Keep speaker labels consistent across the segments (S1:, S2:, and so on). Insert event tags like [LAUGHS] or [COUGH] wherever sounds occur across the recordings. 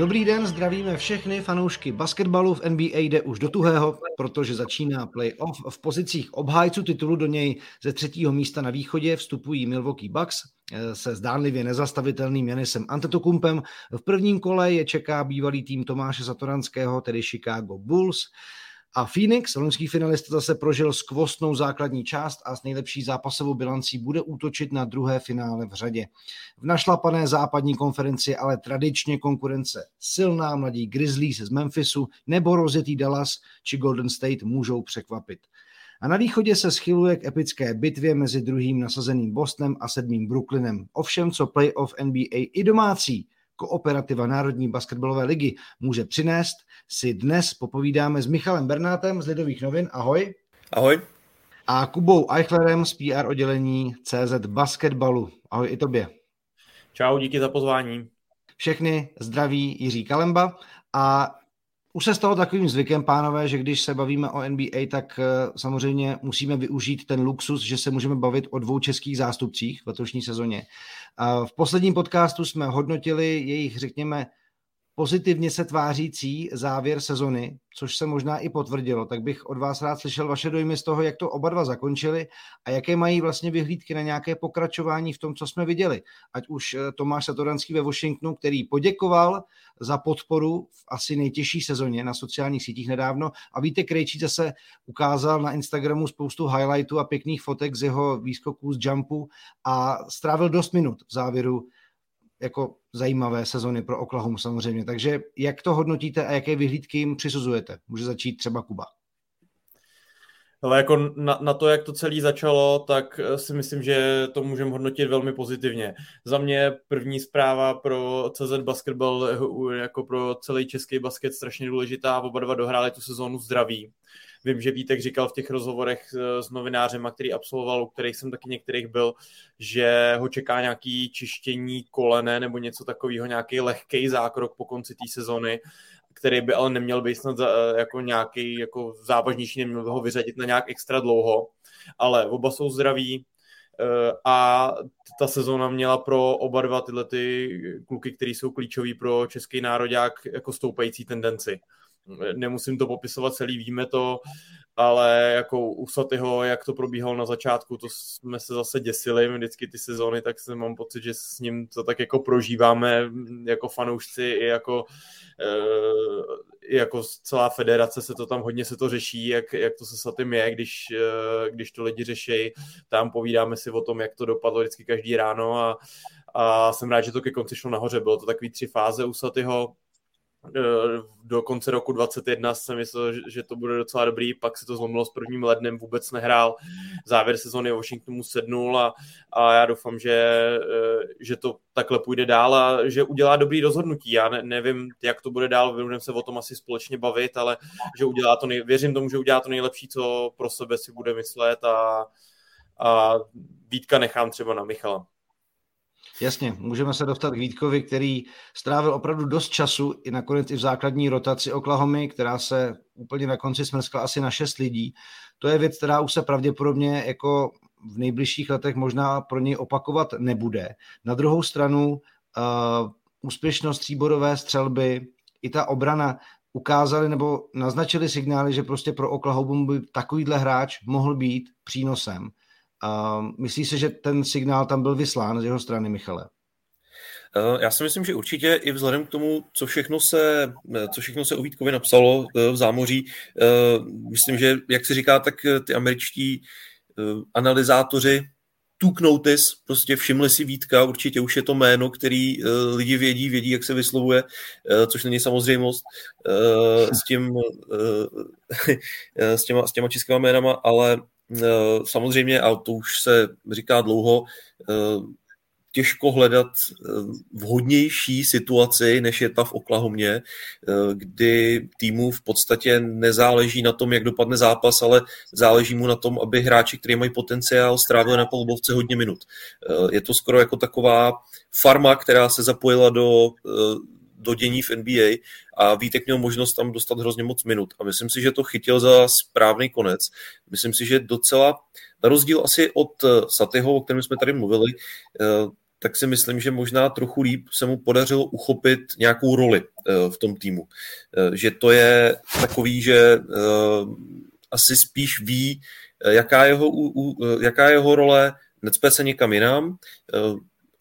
S1: Dobrý den, zdravíme všechny fanoušky basketbalu. V NBA jde už do tuhého, protože začíná playoff. V pozicích obhájců titulu do něj ze třetího místa na východě vstupují Milwaukee Bucks eh, se zdánlivě nezastavitelným Janisem Antetokumpem. V prvním kole je čeká bývalý tým Tomáše Satoranského, tedy Chicago Bulls. A Phoenix, loňský finalista, zase prožil skvostnou základní část a s nejlepší zápasovou bilancí bude útočit na druhé finále v řadě. V našlapané západní konferenci ale tradičně konkurence silná mladí Grizzlies z Memphisu nebo rozjetý Dallas či Golden State můžou překvapit. A na východě se schyluje k epické bitvě mezi druhým nasazeným Bostonem a sedmým Brooklynem. Ovšem, co playoff NBA i domácí kooperativa Národní basketbalové ligy může přinést, si dnes popovídáme s Michalem Bernátem z Lidových novin. Ahoj.
S2: Ahoj.
S1: A Kubou Eichlerem z PR oddělení CZ Basketbalu. Ahoj i tobě.
S2: Čau, díky za pozvání.
S1: Všechny zdraví Jiří Kalemba a už se stalo takovým zvykem, pánové, že když se bavíme o NBA, tak eh, samozřejmě musíme využít ten luxus, že se můžeme bavit o dvou českých zástupcích v letošní sezóně. V posledním podcastu jsme hodnotili jejich, řekněme, pozitivně se tvářící závěr sezony, což se možná i potvrdilo, tak bych od vás rád slyšel vaše dojmy z toho, jak to oba dva zakončili a jaké mají vlastně vyhlídky na nějaké pokračování v tom, co jsme viděli. Ať už eh, Tomáš Satoranský ve Washingtonu, který poděkoval za podporu v asi nejtěžší sezóně na sociálních sítích nedávno a víte, Krejčí zase ukázal na Instagramu spoustu highlightů a pěkných fotek z jeho výskoků z jumpu a strávil dost minut v závěru jako zajímavé sezony pro Oklahoma samozřejmě. Takže jak to hodnotíte a jaké vyhlídky jim přisuzujete? Může začít třeba Kuba.
S2: Ale jako na, na to, jak to celé začalo, tak eh, si myslím, že to můžeme hodnotit velmi pozitivně. Za mě první zpráva pro CZ Basketball eh, jako pro celý český basket strašně důležitá. Oba dva dohráli tu sezónu zdraví. Vím, že Vítek říkal v těch rozhovorech s novinářem, který absolvoval, u kterých jsem taky některých byl, že ho čeká nějaký čištění kolene nebo něco takového, nějaký lehký zákrok po konci té sezony který by ale neměl být snad jako nějaký jako závažnější, neměl by ho vyřadit na nějak extra dlouho, ale oba jsou zdraví, eh, a ta sezóna měla pro oba dva tyhle ty kluky, které jsou klíčový pro český národák, jako stoupající tendenci nemusím to popisovat celý, víme to, ale jako u Satyho, jak to probíhalo na začátku, to jsme se zase děsili vždycky ty sezóny, tak jsem mám pocit, že s ním to tak jako prožíváme jako fanoušci i jako, eh, jako celá federace se to tam hodně se to řeší, jak, jak to se Satym je, když, eh, když to lidi řeší, tam povídáme si o tom, jak to dopadlo vždycky každý ráno a, a jsem rád, že to ke konci šlo nahoře, bylo to takový tři fáze u Satyho, do konce roku 2021 jsem myslel, že to bude docela dobrý, pak se to zlomilo s prvním lednem, vůbec nehrál, závěr sezóny Washingtonu sednul a, a já doufám, že, eh, že to takhle půjde dál a že udělá dobrý rozhodnutí. Já ne, nevím, jak to bude dál, budeme se o tom asi společně bavit, ale že udělá to nej, věřím tomu, že udělá to nejlepší, co pro sebe si bude myslet a, a Vítka nechám třeba na Michala.
S1: Jasně, můžeme se dostat k Vítkovi, který strávil opravdu dost času i nakonec i v základní rotaci Oklahomy, která se úplně na konci smrskla asi na šest lidí. To je věc, která už se pravděpodobně jako v nejbližších letech možná pro něj opakovat nebude. Na druhou stranu uh, úspěšnost tříborové střelby, i ta obrana ukázali nebo naznačili signály, že prostě pro Oklahoma by takovýhle hráč mohl být přínosem. A myslíš si, že ten signál tam byl vyslán z jeho strany, Michale?
S3: Eh, já si myslím, že určitě i vzhledem k tomu, co všechno se, eh, co všechno se o Vítkovi napsalo eh, v zámoří, myslím, že, jak si říká, tak ty američtí analyzátoři tuk notice, prostě všimli si Vítka, určitě už je to jméno, který lidi vědí, vědí, jak se vyslovuje, což není samozřejmost s, tím, [LAUGHS] s, těma, s těma českýma jménama, ale samozřejmě, a to už se říká dlouho, eh, těžko hledat eh, vhodnější situaci, než je ta v Oklahomě, kdy týmu v podstatě nezáleží na tom, jak dopadne zápas, ale záleží mu na tom, aby hráči, kteří mají potenciál, strávili na polubovce hodně minut. Je to skoro jako taková farma, která se zapojila do do dění v NBA a Vítek měl možnost tam dostat hrozně moc minut a myslím si, že to chytil za správný konec. Myslím si, že docela, na rozdíl asi od eh, Satyho, o kterém jsme tady mluvili, eh, tak si myslím, že možná trochu líp se mu podařilo uchopit nějakou roli v tom týmu. Že to je takový, že asi spíš ví, jaká jeho, jaká je jeho role, necpe se někam jinam.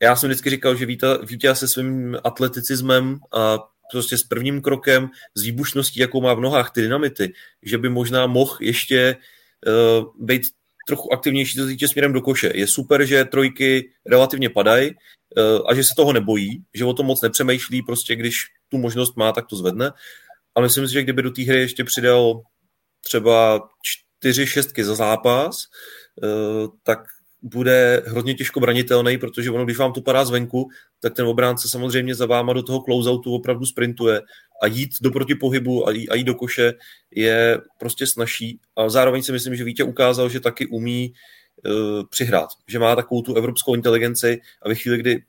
S3: Já jsem vždycky říkal, že Vítě se svým atleticismem a prostě s prvním krokem, s výbušností, jakou má v nohách, ty dynamity, že by možná mohl ještě uh, být trochu aktivnější, se týče směrem do koše. Je super, že trojky relativně padají uh, a že se toho nebojí, že o tom moc nepřemýšlí, prostě když tu možnost má, tak to zvedne. A myslím si, že kdyby do té hry ještě přidal třeba čtyři šestky za zápas, uh, tak bude hrozně těžko branitelný, protože ono, když vám to padá zvenku, tak ten obránce samozřejmě za váma do toho closeoutu opravdu sprintuje a jít do protipohybu a jít, a jít do koše je prostě snažší. A zároveň si myslím, že Vítě ukázal, že taky umí uh, přihrát, že má takovou tu evropskou inteligenci a ve chvíli, kdy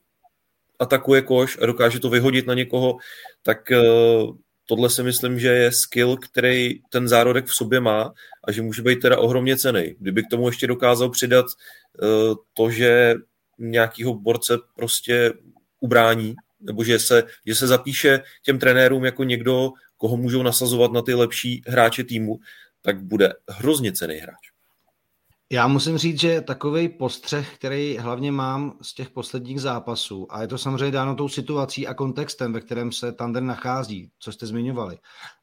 S3: atakuje koš a dokáže to vyhodit na někoho, tak uh, tohle si myslím, že je skill, který ten zárodek v sobě má a že může být teda ohromně cený. Kdyby k tomu ještě dokázal přidat uh, to, že nějakýho borce prostě ubrání, nebo že se, že se zapíše těm trenérům jako někdo, koho můžou nasazovat na ty lepší hráče týmu, tak bude hrozně cený hráč.
S1: Já musím říct, že takový postřeh, který hlavně mám z těch posledních zápasů, a je to samozřejmě dáno tou situací a kontextem, ve kterém se Tander nachází, co jste zmiňovali,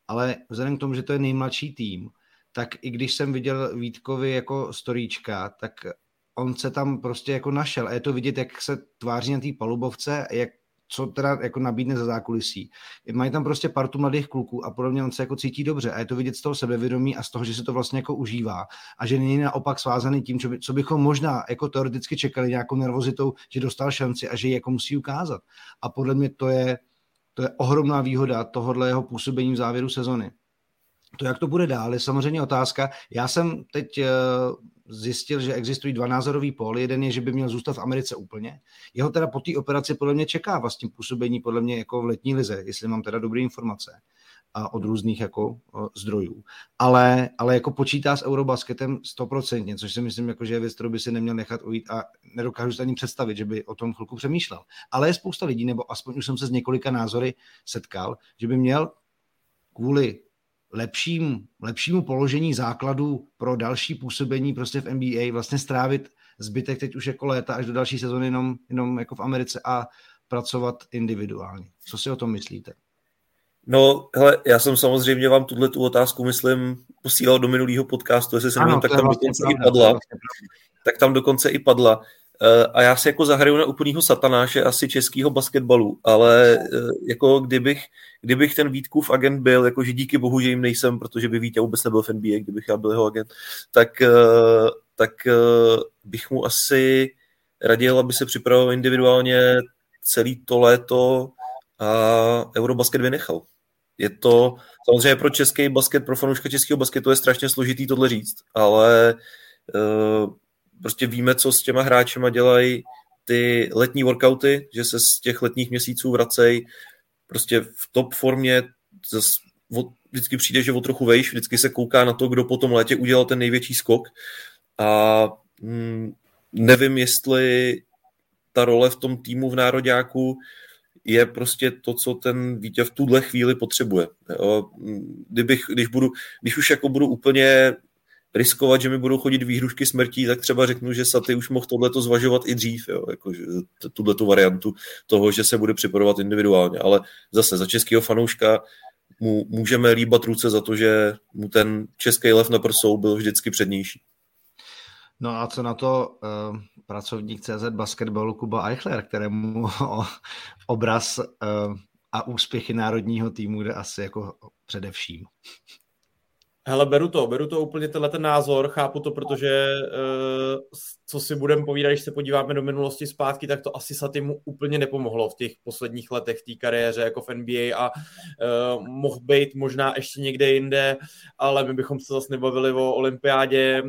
S1: ale vzhledem k tomu, že to je nejmladší tým, tak i když jsem viděl Vítkovi jako storíčka, tak on se tam prostě jako našel. A je to vidět, jak se tváří na té palubovce, jak co teda jako nabídne za zákulisí. Mají tam prostě partu mladých kluků a podle mě on se jako cítí dobře a je to vidět z toho sebevědomí a z toho, že se to vlastně jako užívá a že není naopak svázaný tím, co, by, co bychom možná jako teoreticky čekali nějakou nervozitou, že dostal šanci a že ji jako musí ukázat. A podle mě to je, to je ohromná výhoda tohohle jeho působení v závěru sezony. To, jak to bude dál, je samozřejmě otázka. Já jsem teď eh, zjistil, že existují dva názorový póly. Jeden je, že by měl zůstat v Americe úplně. Jeho teda po té operaci podle mě čeká vlastně působení podle mě jako v letní lize, jestli mám teda dobré informace a od různých jako zdrojů. Ale, ale jako počítá s Eurobasketem stoprocentně, což si myslím, jako, že je věc, kterou by si neměl nechat ujít a nedokážu si ani představit, že by o tom chvilku přemýšlel. Ale je spousta lidí, nebo aspoň už jsem se s několika názory setkal, že by měl kvůli lepším, lepšímu položení základů pro další působení prostě v NBA, vlastně strávit zbytek teď už jako léta až do další sezóny jenom, jenom jako v Americe a pracovat individuálně. Co si o tom myslíte?
S3: No, hele, já jsem samozřejmě vám tuhle tu otázku, myslím, posílal do minulého podcastu, jestli se ano, tak tam vlastně dokonce pravda, i padla. Vlastně tak tam dokonce i padla. Eh, a já si jako zahraju na úplnýho satanáše asi českého basketbalu, ale eh, jako kdybych, kdybych ten Vítkův agent byl, jakože díky bohu, že jim nejsem, protože by Vítě vůbec nebyl v NBA, kdybych já byl jeho agent, tak, eh, tak bych mu asi radil, aby se připravoval individuálně celý to léto a Eurobasket vynechal. Je to samozřejmě pro český basket, pro fanouška českého basketu je strašně složitý tohle říct, ale prostě víme, co s těma hráčema dělají ty letní workouty, že se z těch letních měsíců vracejí prostě v top formě, zas vždycky přijde, že o trochu vejš, vždycky se kouká na to, kdo po tom létě udělal ten největší skok a hm, nevím, jestli ta role v tom týmu v Nároďáku je prostě to, co ten Vítě v tuhle chvíli potřebuje. Jo? Kdybych, když, budu, když už jako budu úplně riskovat, že mi budou chodit výhrušky smrtí, tak třeba řeknu, že Saty už mohl tohleto zvažovat i dřív, jo, jako, tuto variantu toho, že se bude připravovat individuálně, ale zase za českého fanouška mu můžeme líbat ruce za to, že mu ten český lev na prsou byl vždycky přednější.
S1: No a co na to uh, pracovník CZ basketbalu Kuba Eichler, kterému o obraz uh, a úspěchy národního týmu jde asi jako především.
S2: Hele, beru to, beru to úplně tenhle ten názor, chápu to, protože uh, co si budeme povídat, když se podíváme do minulosti zpátky, tak to asi Satimu úplně nepomohlo v těch posledních letech té kariéře jako v NBA a uh, mohl být možná ještě někde jinde, ale my bychom se zase nebavili o olympiádě.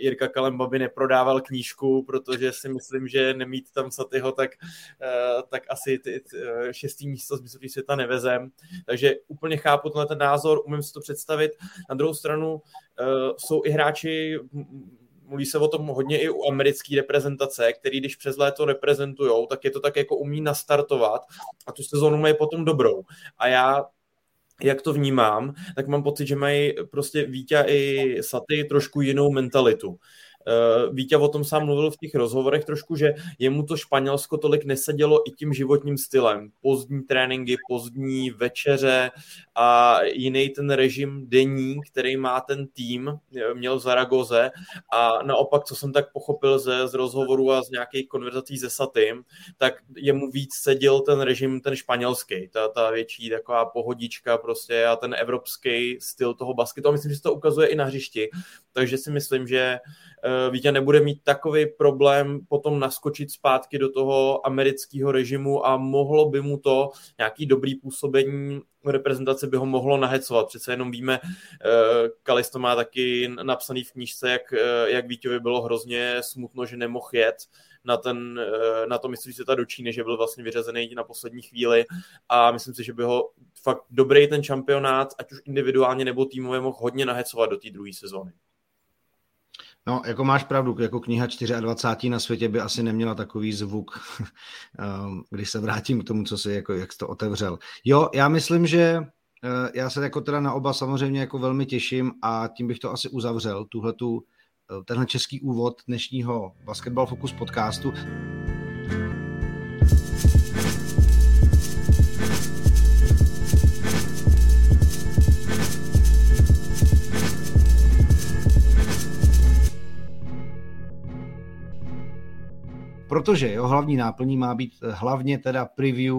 S2: Jirka Kalemba by neprodával knížku, protože si myslím, že nemít tam Satyho, tak, uh, tak asi ty, ty, šestý místo z světa nevezem. Takže úplně chápu tenhle ten názor, umím si to představit. Na druhou stranu uh, jsou i hráči mluví se o tom hodně i u americké reprezentace, který když přes léto reprezentujou, tak je to tak jako umí nastartovat a tu sezónu mají potom dobrou. A já jak to vnímám, tak mám pocit, že mají prostě Vítě i Saty trošku jinou mentalitu. Uh, Vítě o tom sám mluvil v těch rozhovorech trošku, že jemu to Španělsko tolik nesedělo i tím životním stylem. Pozdní tréninky, pozdní večeře a jiný ten režim denní, který má ten tým, eh, měl v Zaragoze. A naopak, co jsem tak pochopil ze, z rozhovoru a z nějakých konverzací se Satym, tak jemu víc seděl ten režim, ten španělský, ta, ta větší taková pohodička prostě a ten evropský styl toho basketu. A myslím, že se to ukazuje i na hřišti, takže si myslím, že Eh, Vítě nebude mít takový problém potom naskočit zpátky do toho amerického režimu a mohlo by mu to nějaký dobrý působení reprezentace by ho mohlo nahecovat. Přece jenom víme, eh, Kalisto má taky napsaný v knížce, jak, eh, jak Vítěvi bylo hrozně smutno, že nemohl jet na, ten, na to mistrovství světa do Číny, že byl vlastně vyřazený na poslední chvíli a myslím si, že by ho fakt dobrý ten šampionát, ať už individuálně nebo týmově, mohl hodně nahecovat do té druhé sezóny.
S1: No, jako máš pravdu, jako kniha 24 na světě by asi neměla takový zvuk, ehm, [LAUGHS] když se vrátím k tomu, co si, jako, jak jsi to otevřel. Jo, já myslím, že eh, já se jako teda na oba samozřejmě jako velmi těším a tím bych to asi uzavřel, tuhletu, eh, tenhle český úvod dnešního Basketball Focus podcastu. Protože jeho hlavní náplní má být eh, hlavně teda preview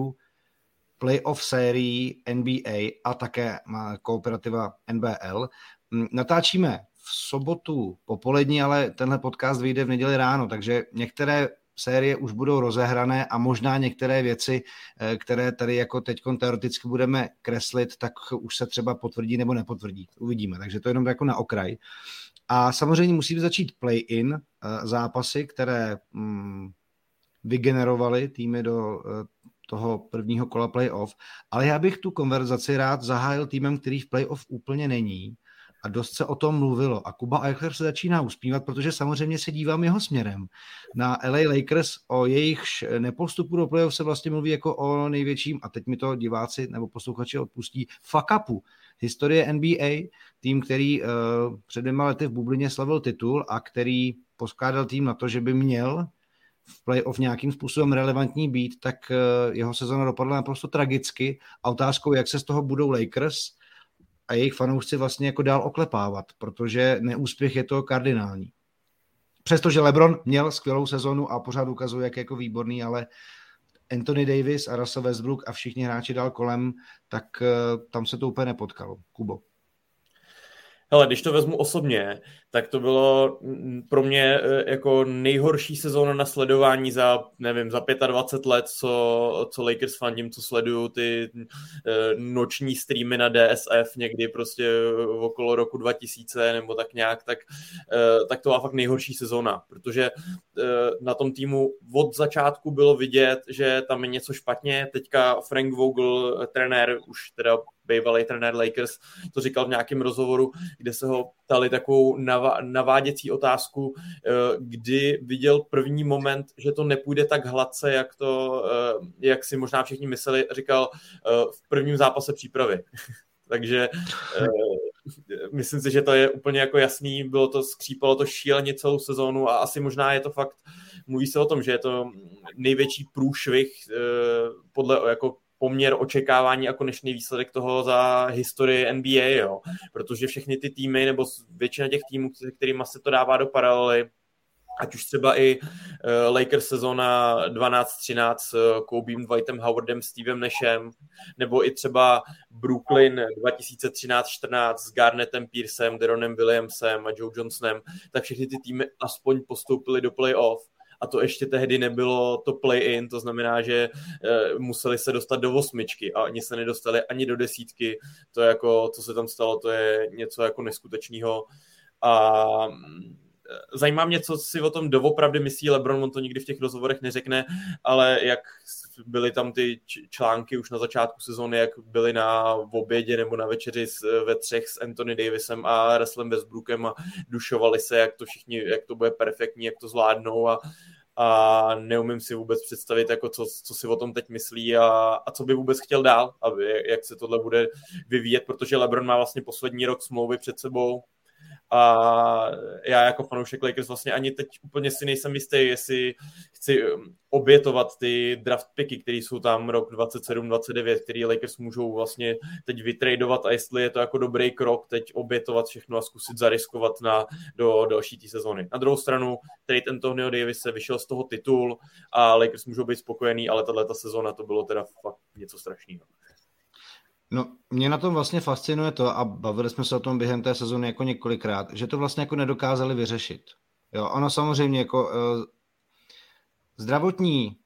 S1: playoff sérií NBA a také má kooperativa NBL. Mm, natáčíme v sobotu popolední, ale tenhle podcast vyjde v neděli ráno, takže některé série už budou rozehrané a možná některé věci, eh, které tady jako teď teoreticky budeme kreslit, tak už se třeba potvrdí nebo nepotvrdí. Uvidíme, takže to jenom jako na okraj. A samozřejmě musíme začít play-in eh, zápasy, které mm, vygenerovali týmy do eh, toho prvního kola playoff, ale já bych tu konverzaci rád zahájil týmem, který v playoff úplně není a dost se o tom mluvilo a Kuba Eichler se začíná uspívat, protože samozřejmě se dívám jeho směrem. Na LA Lakers o jejich nepostupu do playoff se vlastně mluví jako o největším, a teď mi to diváci nebo posluchači odpustí, fuck upu. Historie NBA, tým, který uh, před dvěma lety v Bublině slavil titul a který poskládal tým na to, že by měl v playoff nějakým způsobem relevantní být, tak eh, jeho sezona dopadla naprosto tragicky a otázkou, jak se z toho budou Lakers a jejich fanoušci vlastně jako dál oklepávat, protože neúspěch je to kardinální. Přestože LeBron měl skvělou sezonu a pořád ukazuje, jak je jako výborný, ale Anthony Davis a Russell Westbrook a všichni hráči dál kolem, tak eh, tam se to úplně nepotkalo. Kubo.
S2: Hele, když to vezmu osobně, tak to bylo pro mě e, jako nejhorší sezóna na sledování za, nevím, za 25 let, co, co Lakers fandím, co sleduju ty e, noční streamy na DSF někdy prostě okolo roku 2000 nebo tak nějak, tak, e, tak to byla fakt nejhorší sezóna, protože na tom týmu od začátku bylo vidět, že tam je něco špatně. Teďka Frank Vogel, trenér, už teda bývalý trenér Lakers, to říkal v nějakém rozhovoru, kde se ho ptali takovou naváděcí otázku, eh, kdy viděl první moment, že to nepůjde tak hladce, jak, to, eh, jak si možná všichni mysleli, říkal eh, v prvním zápase přípravy. [LAUGHS] Takže myslím si, že to je úplně jako jasný, bylo to, skřípalo to šíleně celou sezónu a asi možná je to fakt, mluví se o tom, že je to největší průšvih podle jako poměr očekávání a konečný výsledek toho za historii NBA, jo. Protože všechny ty týmy, nebo většina těch týmů, kterými se to dává do paralely, ať už třeba i uh, Lakers sezóna 12-13 s uh, Kobeem, Dwightem Howardem, Stevem Nashem, nebo i třeba Brooklyn 2013-14 s Garnettem Pearsem, Deronem Williamsem a Joe Johnsonem, tak všechny ty týmy aspoň postoupily do playoff a to ještě tehdy nebylo to play-in, to znamená, že e, museli se dostat do osmičky a oni se nedostali ani do desítky. To je jako, co se tam stalo, to je něco jako neskutečného. A zajímá mě, co si o tom doopravdy myslí LeBron, on to nikdy v těch rozhovorech neřekne, ale jak byly tam ty články už na začátku sezóny, jak byly na obědě nebo na večeři ve třech s Anthony Davisem a Russellem Westbrookem a dušovali se, jak to všichni, jak to bude perfektní, jak to zvládnou a, a neumím si vůbec představit, jako co, co si o tom teď myslí a, a co by vůbec chtěl dál, aby, jak se tohle bude vyvíjet, protože LeBron má vlastně poslední rok smlouvy před sebou, a já jako fanoušek Lakers vlastně ani teď úplně si nejsem jistý, jestli chci um, obětovat ty draft picky, které jsou tam rok 27-29, který Lakers můžou vlastně teď vytradovat a jestli je to jako dobrý krok teď obětovat všechno a zkusit zariskovat na, do další té sezóny. Na druhou stranu trade Antonio Davis se vyšel z toho titul a Lakers můžou být spokojení, ale tahle sezóna to bylo teda fakt něco strašného.
S1: No, mě na tom vlastně fascinuje to, a bavili jsme se o tom během té sezóny jako několikrát, že to vlastně jako nedokázali vyřešit. Jo, ono samozřejmě jako uh, zdravotní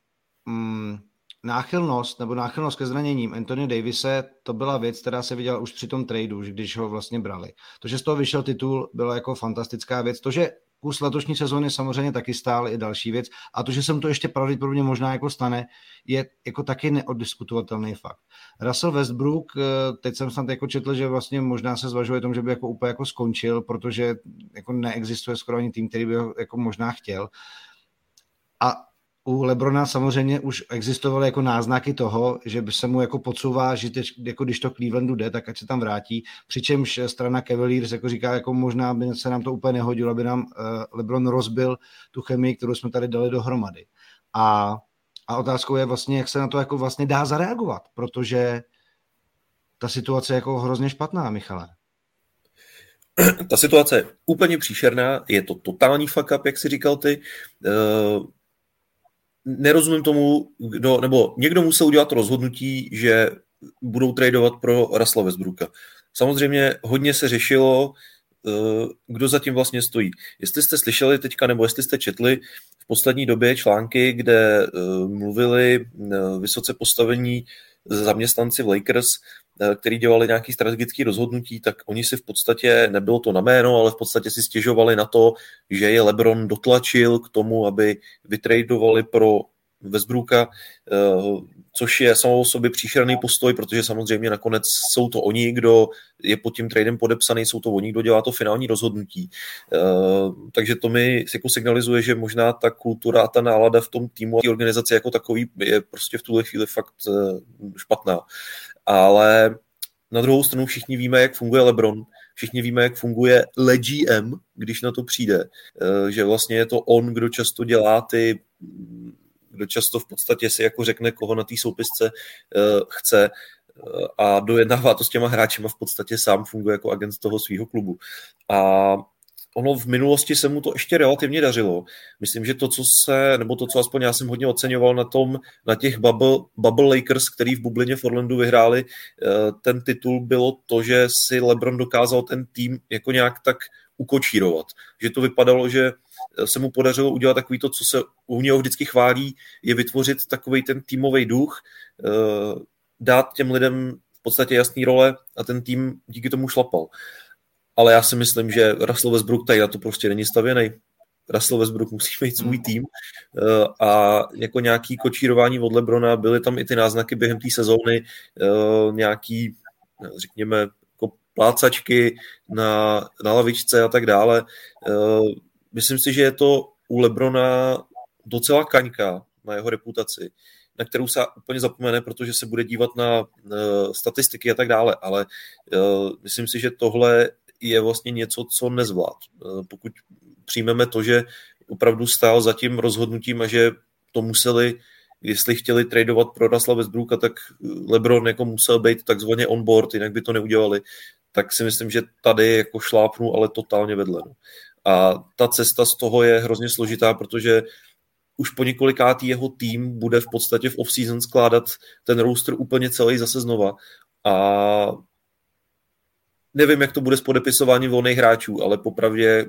S1: um, náchylnost nebo náchylnost ke zraněním Anthony Davise, to byla věc, která se viděla už při tom tradu, když ho vlastně brali. To, že z toho vyšel titul, byla jako fantastická věc. To, že kus letošní sezóny samozřejmě taky stál i další věc. A to, že se mu to ještě pravděpodobně možná jako stane, je jako taky neoddiskutovatelný fakt. Russell Westbrook, eh, teď jsem snad jako četl, že vlastně možná se zvažuje tom, že by jako úplně jako skončil, protože jako neexistuje skoro ani tým, který by ho jako možná chtěl. A u Lebrona samozřejmě už existovaly jako náznaky toho, že by se mu jako podsouvá, že teď, jako když to Clevelandu jde, tak ať se tam vrátí. Přičemž strana Cavaliers jako říká, jako možná by se nám to úplně nehodilo, aby nám uh, Lebron rozbil tu chemii, kterou jsme tady dali dohromady. A, a otázkou je vlastně, jak se na to jako vlastně dá zareagovat, protože ta situace je jako hrozně špatná, Michale.
S3: Ta situace je úplně příšerná, je to totální fuck up, jak si říkal ty. Nerozumím tomu, kdo, nebo někdo musel udělat rozhodnutí, že budou tradovat pro Rasla Westbrooka. Samozřejmě hodně se řešilo, eh, kdo zatím vlastně stojí. Jestli jste slyšeli teďka, nebo jestli jste četli v poslední době články, kde eh, mluvili eh, vysoce postavení zaměstnanci v Lakers, který dělali nějaký strategický rozhodnutí, tak oni si v podstatě, nebylo to na jméno, ale v podstatě si stěžovali na to, že je LeBron dotlačil k tomu, aby vytradovali pro Westbrooka, eh, což je samou sobě příšerný postoj, protože samozřejmě nakonec jsou to oni, kdo je pod tím tradem podepsaný, jsou to oni, kdo dělá to finální rozhodnutí. Eh, takže to mi jako signalizuje, že možná ta kultura a ta nálada v tom týmu a té organizaci jako takový je prostě v tuhle chvíli fakt eh, špatná. Ale na druhou stranu všichni víme, jak funguje LeBron, všichni víme, jak funguje LeGM, když na to přijde, že vlastně je to on, kdo často dělá ty kdo často v podstatě si jako řekne, koho na té soupisce uh, chce uh, a dojednává to s těma hráčima v podstatě sám funguje jako agent toho svého klubu. A ono v minulosti se mu to ještě relativně dařilo. Myslím, že to, co se, nebo to, co aspoň já jsem hodně oceňoval na tom, na těch Bubble, Bubble Lakers, který v bublině v Orlandu vyhráli eh, ten titul, bylo to, že si LeBron dokázal ten tým jako nějak tak ukočírovat. Že to vypadalo, že se mu podařilo udělat takový to, co se u něho vždycky chválí, je vytvořit takový ten týmový duch, eh, dát těm lidem v podstatě jasný role a ten tým díky tomu šlapal. Ale já si myslím, že Russell Westbrook tady na to prostě není stavěný. Russell Westbrook musí mít svůj hmm. tým eh, a jako nějaký kočírování od Lebrona, byly tam i ty náznaky během té sezóny, eh, nějaký, řekněme, jako plácačky na, na lavičce a tak dále myslím si, že je to u Lebrona docela kaňka na jeho reputaci, na kterou se úplně zapomene, protože se bude dívat na statistiky a tak dále, ale myslím si, že tohle je vlastně něco, co nezvlád. Uh, pokud přijmeme to, že opravdu stál za tím rozhodnutím a že to museli, jestli chtěli tradovat pro Russella Westbrooka, tak LeBron jako musel být takzvaně on board, jinak by to neudělali, tak si myslím, že tady jako šlápnu, ale totálně vedle. No. A ta cesta z toho je hrozně složitá, protože už po několikátý jeho tým bude v podstatě v off-season skládat ten roster úplně celý zase znova. A nevím, jak to bude s podepisováním volných hráčů, ale popravdě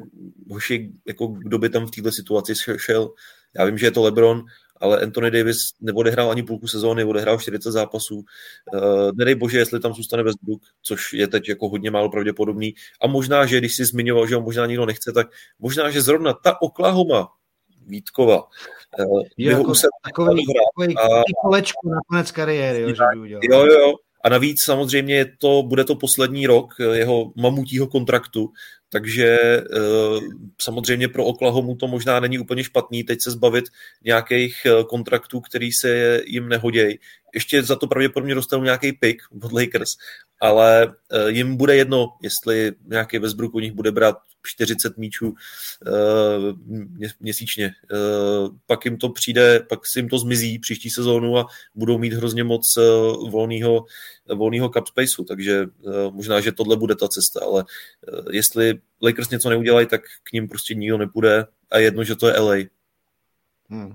S3: hoši, jako kdo by tam v této situaci šel, já vím, že je to LeBron, ale Anthony Davis neodehrál ani půlku sezóny, odehrál 40 zápasů. Uh, nedej bože, jestli tam zůstane Westbrook, což je teď jako hodně málo pravděpodobný. A možná, že když si zmiňoval, že ho možná nikdo nechce, tak možná, že zrovna ta Oklahoma Vítkova.
S1: Uh, jo, jako takový, takový a... kolečko na konec kariéry, jo, že by udělal.
S3: Jo, jo, a navíc samozřejmě je to, bude to poslední rok jeho mamutího kontraktu, takže eh, samozřejmě pro Oklahomu to možná není úplně špatný teď se zbavit nějakých eh, kontraktů, který se jim nehodějí. Ještě za to pravděpodobně dostanou nějaký pick od Lakers, ale eh, jim bude jedno, jestli nějaký Westbrook u nich bude brát 40 míčů měsíčně. Pak jim to přijde, pak si jim to zmizí příští sezónu a budou mít hrozně moc volného volného cap spaceu, takže možná, že tohle bude ta cesta, ale jestli Lakers něco neudělají, tak k ním prostě nikdo nepůjde a jedno, že to je LA.
S1: Hmm.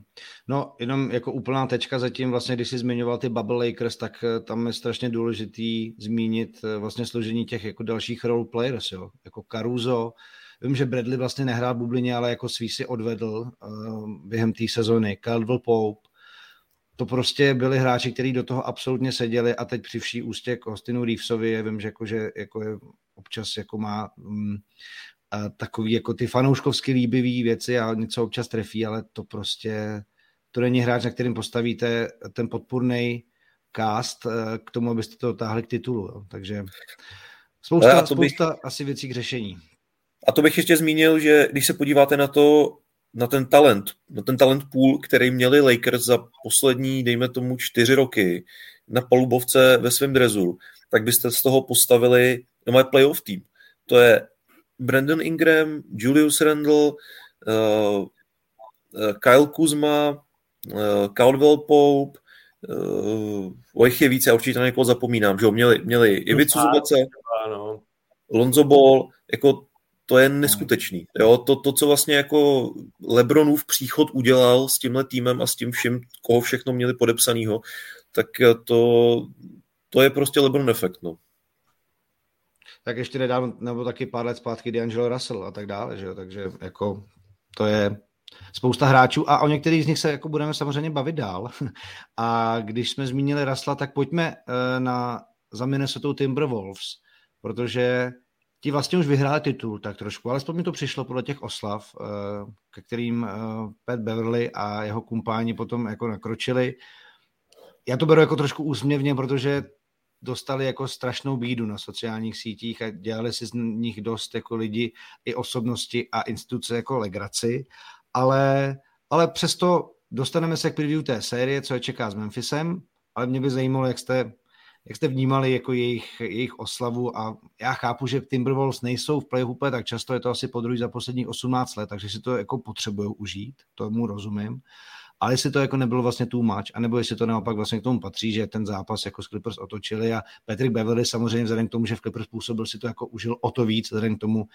S1: No, jenom jako úplná tečka zatím, vlastně, když jsi zmiňoval ty Bubble Lakers, tak eh, tam je strašně důležitý zmínit eh, vlastně složení těch jako dalších role players, jo, jako Caruso, Vím, že Bradley vlastně nehrál v bublině, ale jako svý si odvedl uh, během té sezony. Caldwell Pope, to prostě byli hráči, kteří do toho absolutně seděli a teď při vší ústě k Austinu Reevesovi, vím, že, jako, že jako je občas jako má um, takový jako ty fanouškovsky líbivý věci a něco občas trefí, ale to prostě, to není hráč, na kterým postavíte ten podpůrný cast eh, k tomu, abyste to táhli k titulu. Jo. Takže spousta, bych, spousta asi věcí k řešení.
S3: A to bych ještě zmínil, že když se podíváte na to, na ten talent, na ten talent pool, který měli Lakers za poslední, dejme tomu, čtyři roky na polubovce ve svém drezu, tak byste z toho postavili no playoff tým. To je Brandon Ingram, Julius Randle, uh, Kyle Kuzma, uh, Caldwell Pope, uh, o jich je více, já určitě na někoho zapomínám, že jo, měli, měli Ivicu Zubace, Lonzo Ball, jako to je neskutečný. Jo? To, to, co vlastně jako Lebronův příchod udělal s tímhle týmem a s tím vším, koho všechno měli podepsanýho, tak to, to je prostě Lebron efekt. No.
S1: Tak ještě nedávno, nebo taky pár let zpátky D'Angelo Russell a tak dále, že jo? takže jako to je spousta hráčů a o některých z nich se jako budeme samozřejmě bavit dál. [LAUGHS] A když jsme zmínili Rasla, tak pojďme eh, na za Minnesota Timberwolves, protože ti vlastně už vyhráli titul tak trošku, ale mi to přišlo podle těch oslav, eh, ke kterým eh, Pat Beverly a jeho kumpáni potom jako nakročili. Já to beru jako trošku úsměvně, protože dostali jako strašnou bídu na sociálních sítích a dělali si z nich dost jako lidi i osobnosti a instituce jako legraci, ale, ale přesto dostaneme se k preview té série, co je čeká s Memphisem, ale mě by zajímalo, jak jste jak jste vnímali jako jejich, jejich oslavu a já chápu, že Timberwolves nejsou v playoff úplně tak často, je to asi po druhý za posledních 18 let, takže si to jako potřebují užít, tomu rozumím, ale jestli to jako nebylo vlastně too much, anebo jestli to naopak vlastně k tomu patří, že ten zápas jako s Clippers otočili a Patrick Beverly samozřejmě vzhledem k tomu, že v Clippers působil, si to jako užil o to víc, vzhledem k tomu,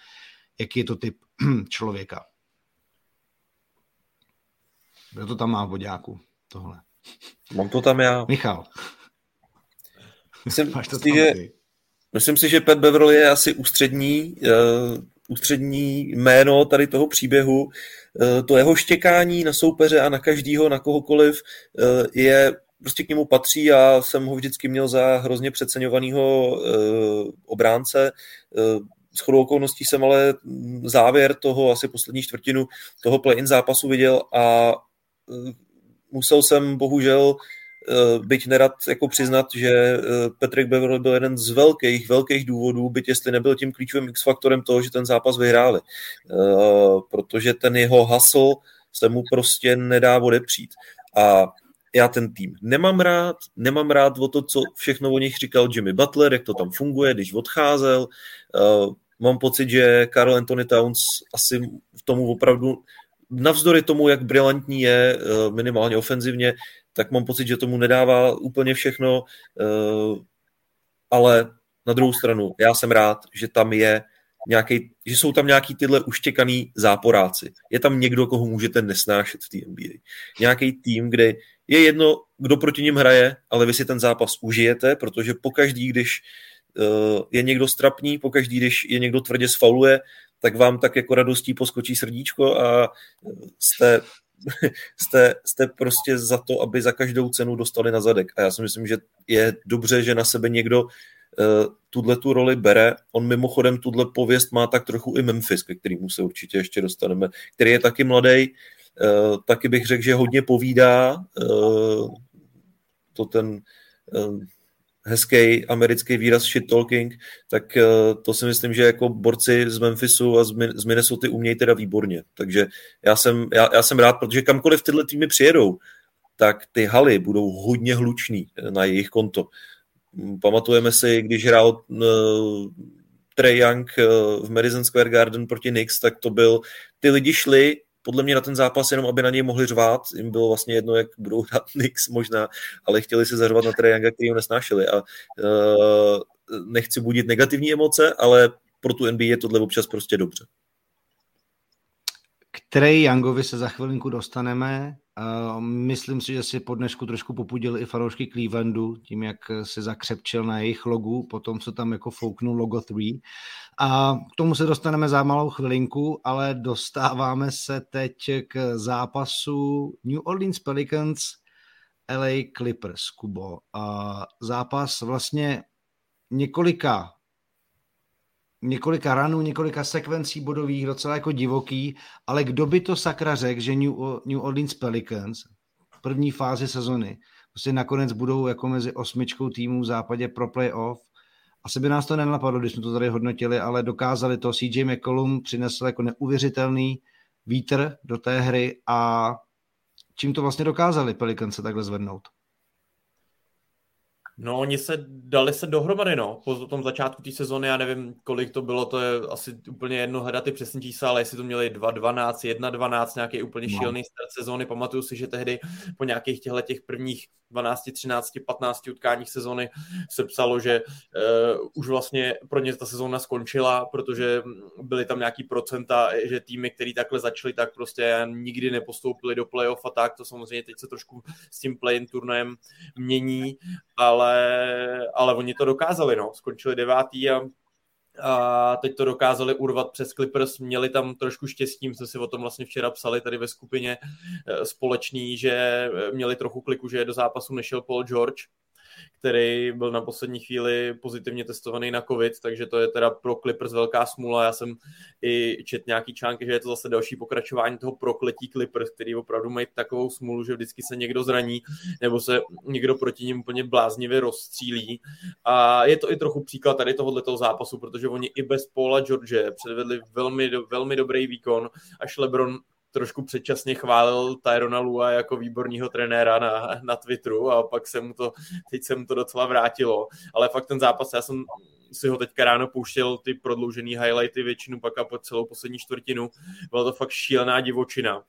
S1: jaký je to typ [CLEARS THROAT] člověka. Kdo to tam má v boďáku, tohle?
S3: Mám to tam já.
S1: Michal.
S3: Myslím, [LAUGHS] Máš to si, že, myslím si, že Pat Beverly je asi ústřední, uh, ústřední jméno tady toho příběhu. Uh, to jeho štěkání na soupeře a na každýho, na kohokoliv uh, je prostě k němu patří. Já jsem ho vždycky měl za hrozně přeceňovaného uh, obránce. S chodou okolností jsem ale závěr toho, asi poslední čtvrtinu toho play-in zápasu viděl a musel jsem bohužel Eh, byť nerad jako přiznat, že eh, Patrick Beverly byl jeden z velkých, velkých důvodů, byť jestli nebyl tím klíčovým X-faktorem toho, že ten zápas vyhráli. Eh, protože ten jeho hasl se mu prostě nedá odepřít. A já ten tým nemám rád, nemám rád o to, co všechno o nich říkal Jimmy Butler, jak to tam funguje, když odcházel. Mám pocit, že Carl Anthony Towns asi v tomu opravdu navzdory tomu, jak brilantní je minimálně ofenzivně, tak mám pocit, že tomu nedává úplně všechno, eh, ale na druhou stranu, já jsem rád, že tam je nějaký, že jsou tam nějaký tyhle uštěkaný záporáci. Je tam někdo, koho můžete nesnášet v té NBA. Nějaký tým, kde je jedno, kdo proti ním hraje, ale vy si ten zápas užijete, protože pokaždý, když uh, je někdo strapní, pokaždý, když je někdo tvrdě sfauluje, tak vám tak jako radostí poskočí srdíčko a jste [LAUGHS] jste, jste prostě za to, aby za každou cenu dostali na zadek. A já si myslím, že je dobře, že na sebe někdo uh, tuhle tu roli bere. On mimochodem tuhle pověst má tak trochu i Memphis, ke kterému se určitě ještě dostaneme, který je taky mladý, uh, taky bych řekl, že hodně povídá, uh, to ten hezký americký výraz shit talking, tak eh, to si myslím, že jako borci z Memphisu a z Minnesota umějí teda výborně. Takže já jsem, já, já jsem rád, protože kamkoliv tyhle týmy přijedou, tak ty haly budou hodně hlučný eh, na jejich konto. Mm, pamatujeme si, když hrál uh, Trey Young v Madison Square Garden proti Knicks, tak to byl, ty lidi šli podle mě na ten zápas jenom, aby na něj mohli řvát. Jim bylo vlastně jedno, jak budou [LAUGHS] hrát Knicks možná, ale chtěli si zařvat na Treyanga, který ho nesnášeli. A uh, nechci budit negativní emoce, ale pro tu NBA je tohle občas prostě dobře.
S1: K Trey Youngovi se za chvilinku dostaneme. Myslím si, že si po dnešku trošku popudil i fanoušky Clevelandu, tím, jak se zakřepčil na jejich logu, potom co tam jako fouknul logo 3. A k tomu se dostaneme za malou chvilinku, ale dostáváme se teď k zápasu New Orleans Pelicans LA Clippers, Kubo. A zápas vlastně několika několika ranů, několika sekvencí bodových, docela jako divoký, ale kdo by to sakra řekl, že New, New Orleans Pelicans v první fázi sezony prostě nakonec budou jako mezi osmičkou týmů v západě pro playoff. Asi by nás to nenapadlo, když jsme to tady hodnotili, ale dokázali to. CJ McCollum přinesl jako neuvěřitelný vítr do té hry a čím to vlastně dokázali Pelicans se takhle zvednout?
S2: No, oni se dali se dohromady, no, po tom začátku té sezóny, já nevím, kolik to bylo, to je asi úplně jedno hledat ty přesné čísla, ale jestli to měli 2-12, 1-12, nějaký úplně no. šílený start sezóny, pamatuju si, že tehdy po nějakých těchto těch prvních 12, 13, 15 utkáních sezony se psalo, že uh, už vlastně pro ně ta sezóna skončila, protože byly tam nějaký procenta, že týmy, které takhle začaly, tak prostě nikdy nepostoupili do playoff a tak, to samozřejmě teď se trošku s tím play-in turnajem mění, ale, ale oni to dokázali, no, skončili devátý a a teď to dokázali urvat přes Clippers, měli tam trošku štěstí, jsme si o tom vlastně včera psali tady ve skupině eh, společný, že měli trochu kliku, že do zápasu nešel Paul George, který byl na poslední chvíli pozitivně testovaný na COVID, takže to je teda pro Clippers velká smůla. Já jsem i čet nějaký články, že je to zase další pokračování toho prokletí Clippers, který opravdu mají takovou smůlu, že vždycky se někdo zraní nebo se někdo proti ním úplně bláznivě rozstřílí. A je to i trochu příklad tady tohoto zápasu, protože oni i bez Paula George předvedli velmi, velmi dobrý výkon, až LeBron trošku předčasně chválil Tyrona Lua jako výborního trenéra na, na Twitteru a pak se mu to, teď se mu to docela vrátilo. Ale fakt ten zápas, já jsem si ho teďka ráno pouštěl ty prodloužený highlighty většinu pak a po celou poslední čtvrtinu. Byla to fakt šílená divočina.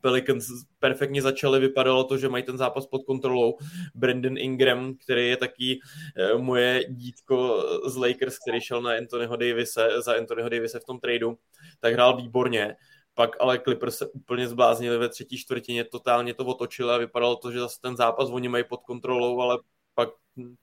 S2: Pelicans perfektně začali, vypadalo to, že mají ten zápas pod kontrolou. Brandon Ingram, který je taky eh, moje dítko z Lakers, který šel na Anthonyho Davise, za Anthonyho Davise v tom tradu, tak hrál výborně pak ale Clippers se úplně zbláznili ve třetí čtvrtině, totálně to otočili a vypadalo to, že zase ten zápas oni mají pod kontrolou, ale pak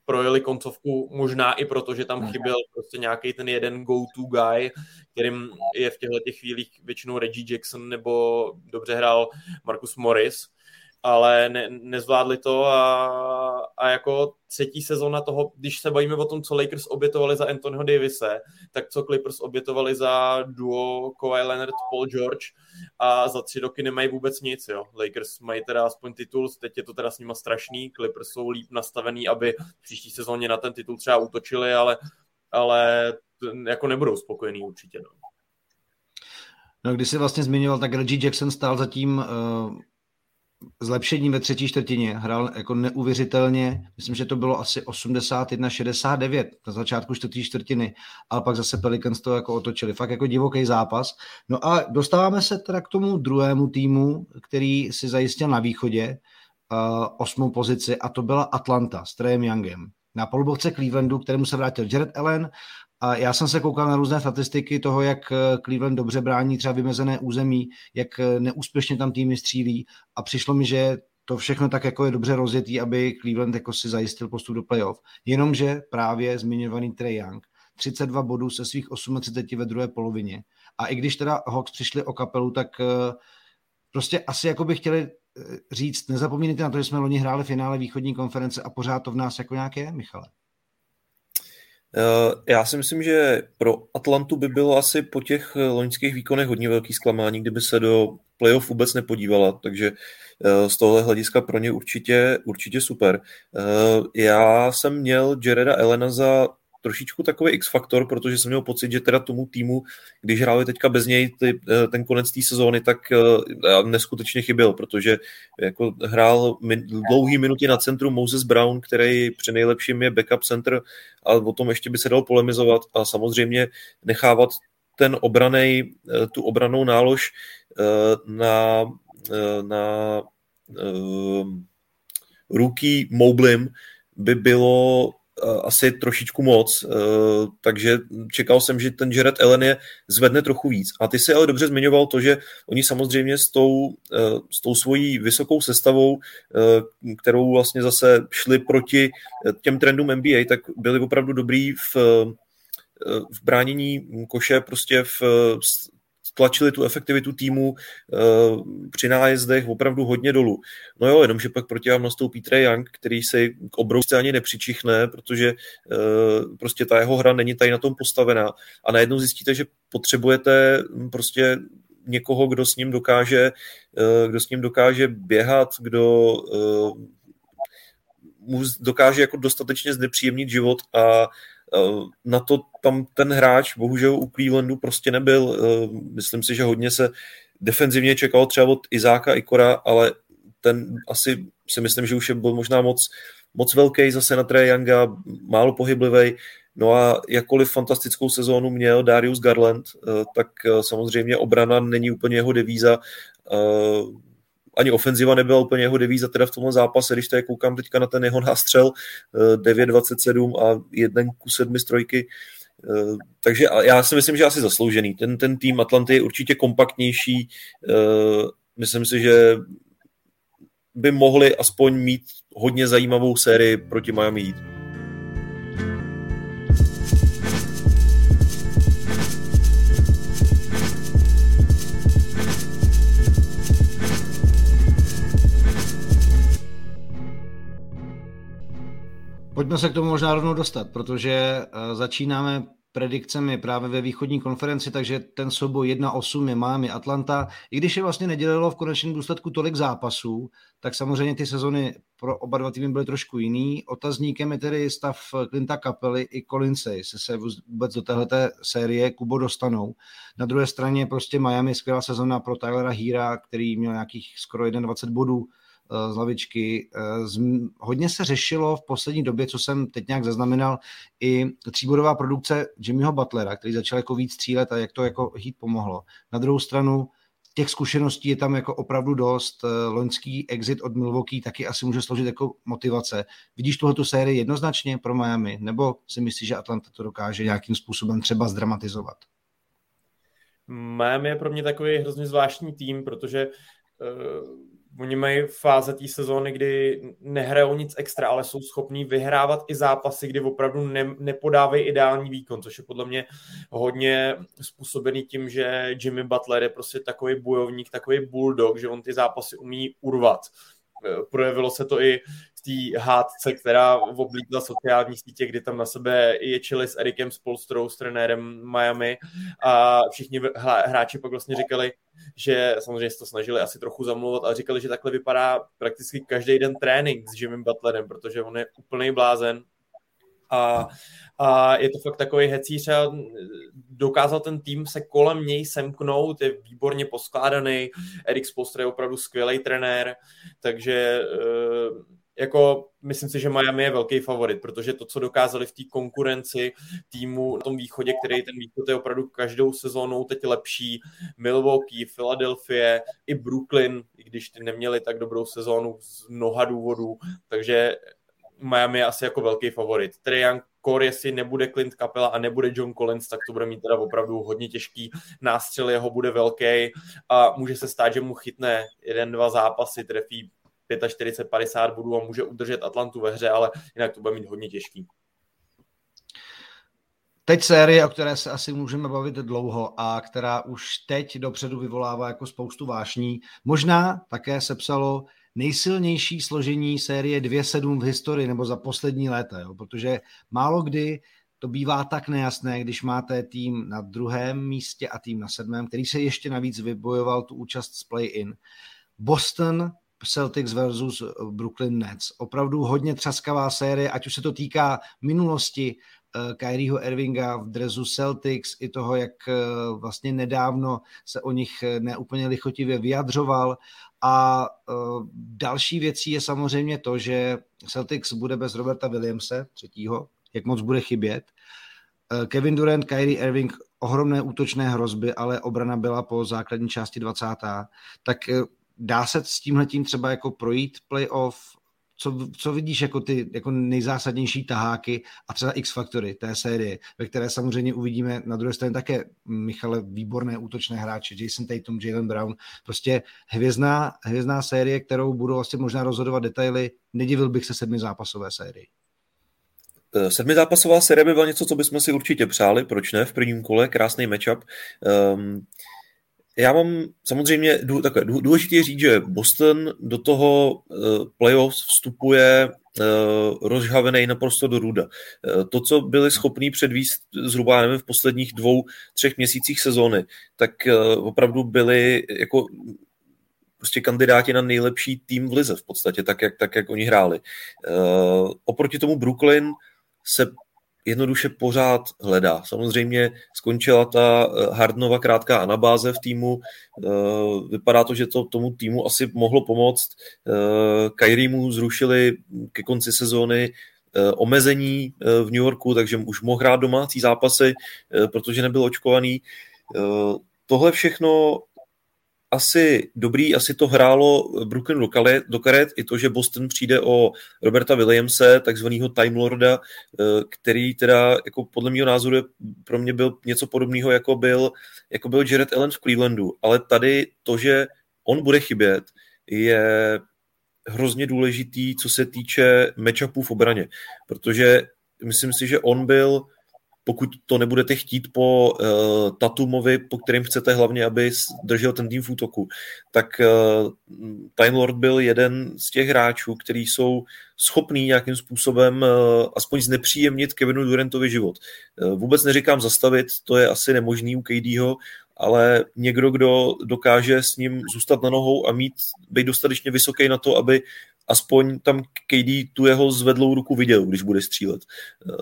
S2: projeli koncovku možná i proto, že tam hmm. chyběl prostě nějaký ten jeden go-to guy, kterým je v těchto těch chvílích většinou Reggie Jackson nebo dobře hrál Marcus Morris ale ne, nezvládli to a, a jako třetí sezóna toho, když se bavíme o tom, co Lakers obětovali za Anthonyho Davise, tak co Clippers obětovali za duo Kawhi Leonard, Paul George a za tři roky nemají vůbec nic, jo. Lakers mají teda aspoň titul, teď je to teda s nima strašný, Clippers jsou líp nastavený, aby příští sezóně na ten titul třeba útočili, ale, ale jako nebudou spokojení určitě, no.
S1: No, když jsi vlastně zmiňoval, tak Reggie Jackson stál zatím uh, zlepšení ve třetí čtvrtině. Hrál jako neuvěřitelně, myslím, že to bylo asi 81-69 na začátku čtvrtý čtvrtiny, ale pak zase Pelicans to jako otočili. Fakt jako divoký zápas. No a dostáváme se teda k tomu druhému týmu, který si zajistil na východě uh, osmou pozici a to byla Atlanta s Treyem Youngem. Na polubovce Clevelandu, kterému se vrátil Jared Allen a já jsem se koukal na různé statistiky toho, jak eh, Cleveland dobře brání třeba vymezené území, jak eh, neúspěšně tam týmy střílí a přišlo mi, že to všechno tak jako je dobře rozjetý, aby Cleveland jako si zajistil postup do playoff. Jenomže právě zmiňovaný Trey Young, 32 bodů se svých 38 ve druhé polovině. A i když teda Hawks přišli o kapelu, tak eh, prostě asi jako by chtěli říct, nezapomínejte na to, že jsme loni hráli finále východní konference a pořád to v nás jako nějaké Michale.
S3: Eh, já si myslím, že pro Atlantu by bylo asi po těch loňských výkonech hodně velký zklamání, kdyby se do playoff vůbec nepodívala, takže eh, z tohle hlediska pro ně určitě, určitě super. Já jsem měl Jareda Elena za trošičku takový X-faktor, protože jsem měl pocit, že teda tomu týmu, když hráli teďka bez něj ty, eh, ten konec té sezóny, tak uh, neskutečně chyběl, protože jako hrál min, dlouhý minuty na centru Moses Brown, který při nejlepším je backup center a o tom ještě by se dal polemizovat a samozřejmě nechávat ten obranej, eh, tu obranou nálož na, na ruky Moblim by bylo Eh, asi trošičku moc, eh, takže čekal jsem, že ten Jared Allen je zvedne trochu víc. A ty si ale dobře zmiňoval to, že oni samozřejmě s tou, eh, s tou svojí vysokou sestavou, kterou vlastně zase šli proti těm trendům NBA, tak byli opravdu dobrý v, v bránění koše prostě v tlačili tu efektivitu týmu uh, při nájezdech opravdu hodně dolů. No jo, jenomže pak proti vám nastoupí Trey Young, který se k obrovské ani nepřičichne, protože uh, prostě ta jeho hra není tady na tom postavená a najednou zjistíte, že potřebujete prostě někoho, kdo s ním dokáže, uh, kdo s ním dokáže běhat, kdo mu dokáže jako dostatečně znepříjemnit život a Eh, na to tam ten hráč bohužel u Clevelandu prostě nebyl. Eh, myslím si, že hodně se defenzivně čekalo třeba od Izáka Ikora, ale ten asi si myslím, že už je byl možná moc, moc velký zase na Trae Younga, málo pohyblivý. No a jakkoliv fantastickou sezónu měl Darius Garland, eh, tak samozřejmě obrana není úplně jeho devíza ani ofenziva nebyla úplně jeho devíza teda v tomhle zápase, když tady koukám teďka na ten jeho nástřel 9-27 eh, a 1 ku 7 z trojky, eh, takže já si myslím, že asi zasloužený. Ten, ten tým Atlanty je určitě kompaktnější. Eh, myslím si, že by mohli aspoň mít hodně zajímavou sérii proti Miami Heat.
S1: Pojďme se k tomu možná rovnou dostat, protože uh, začínáme predikcemi právě ve východní konferenci, takže ten souboj 1-8 je Miami Atlanta. I když je vlastně nedělilo v konečném důsledku tolik zápasů, tak samozřejmě ty sezony pro oba dva týmy byly trošku jiný. Otazníkem je tedy stav Clinta Kapely i Collinsey, se se vůbec do téhleté série Kubo dostanou. Na druhé straně prostě Miami skvělá sezona pro Tylera Hira, který měl nějakých skoro 21 bodů, Eh, z lavičky. Eh, hodně se řešilo v poslední době, co jsem teď nějak zaznamenal, i tříbodová produkce Jimmyho Butlera, který začal jako víc střílet a jak to jako hít pomohlo. Na druhou stranu těch zkušeností je tam jako opravdu dost. Eh, loňský exit od Milwaukee taky asi může složit jako motivace. Vidíš tuhle sérii jednoznačně pro Miami, nebo si myslíš, že Atlanta to dokáže nějakým způsobem třeba zdramatizovat?
S2: Miami je pro mě takový hrozně zvláštní tým, protože oni mají fáze té sezóny, kdy nehrajou nic extra, ale jsou schopní vyhrávat i zápasy, kdy opravdu ne, nepodávají ideální výkon, což je podle mě hodně způsobený tím, že Jimmy Butler je prostě takový bojovník, takový bulldog, že on ty zápasy umí urvat. Projevilo se to i té hádce, která oblíkla sociální sítě, kdy tam na sebe ječili s Erikem Spolstrou, s trenérem Miami a všichni hráči pak vlastně říkali, že samozřejmě se to snažili asi trochu zamluvat, ale říkali, že takhle vypadá prakticky každý den trénink s Jimmym Butlerem, protože on je úplný blázen. A, a je to fakt takový hecíř a dokázal ten tým se kolem něj semknout, je výborně poskládaný, Erik Spolstra je opravdu skvělý trenér, takže eh, jako myslím si, že Miami je velký favorit, protože to, co dokázali v té konkurenci týmu na tom východě, který ten východ je opravdu každou sezónou teď lepší, Milwaukee, Philadelphia, i Brooklyn, i když ty neměli tak dobrou sezónu z mnoha důvodů, takže Miami je asi jako velký favorit. Trajan Core, jestli nebude Clint Capela a nebude John Collins, tak to bude mít teda opravdu hodně těžký. Nástřel jeho bude velký a může se stát, že mu chytne jeden, dva zápasy, trefí 45-50 bodů a může udržet Atlantu ve hře, ale jinak to bude mít hodně těžký.
S1: Teď série, o které se asi můžeme bavit dlouho a která už teď dopředu vyvolává jako spoustu vášní. Možná také sepsalo nejsilnější složení série 2-7 v historii nebo za poslední léta, jo? protože málo kdy to bývá tak nejasné, když máte tým na druhém místě a tým na sedmém, který se ještě navíc vybojoval tu účast z play-in. Boston Celtics versus Brooklyn Nets. Opravdu hodně třaskavá série, ať už se to týká minulosti uh, Kyrieho Irvinga v drezu Celtics i toho, jak uh, vlastně nedávno se o nich neúplně lichotivě vyjadřoval. A další věcí je samozřejmě to, že Celtics bude bez Roberta Williamse, třetího, jak moc bude chybět. Kevin Durant, Kyrie Irving, ohromné útočné hrozby, ale obrana byla po základní části 20. Tak dá se s tímhletím třeba jako projít playoff? Co, co vidíš jako ty jako nejzásadnější taháky a třeba X-faktory té série, ve které samozřejmě uvidíme na druhé straně také Michale výborné útočné hráče, Jason Tatum, Jalen Brown, prostě hvězdná, hvězdná série, kterou budou vlastně možná rozhodovat detaily, nedivil bych se sedmi zápasové sérii.
S3: Eh, sedmizápasová série by byla něco, co bychom si určitě přáli, proč ne, v prvním kole, krásný matchup. Um, já mám samozřejmě takové, důležité říct, že Boston do toho uh, playoffs vstupuje uh, rozhavený naprosto do ruda. Uh, to, co byli schopní předvíst zhruba nevím, v posledních dvou, třech měsících sezóny, tak opravdu byli jako prostě kandidáti na nejlepší tým v lize v podstatě, tak jak, tak, jak oni hráli. Oproti tomu Brooklyn se jednoduše pořád hledá. Samozřejmě skončila ta eh, Hardnova krátká anabáze v týmu. Eh, vypadá to, že to tomu týmu asi mohlo pomoct. Eh, Kyrie mu zrušili ke konci sezóny omezení v New Yorku, takže už mohl hrát domácí zápasy, protože nebyl očkovaný. Tohle všechno asi dobrý, asi to hrálo Brooklyn do, karet, i to, že Boston přijde o Roberta Williamse, takzvaného Time Lorda, eh, který teda jako podle mého názoru pro mě byl něco podobného, jako byl, jako byl Jared Allen v Clevelandu. Ale tady to, že on bude chybět, je hrozně důležitý, co se týče matchupů v obraně, protože myslím si, že on byl pokud to nebudete chtít po uh, Tatumovi, po kterým chcete hlavně, aby držel ten tým v útoku, tak uh, Time Lord byl jeden z těch hráčů, kteří jsou schopný nějakým způsobem uh, aspoň znepříjemnit Kevinu Durantovi život. Uh, vůbec neříkám zastavit, to je asi nemožný u KDho, ale někdo, kdo dokáže s ním zůstat na nohou a mít, být dostatečně vysoký na to, aby aspoň tam KD tu jeho zvedlou ruku viděl, když bude střílet. Eh,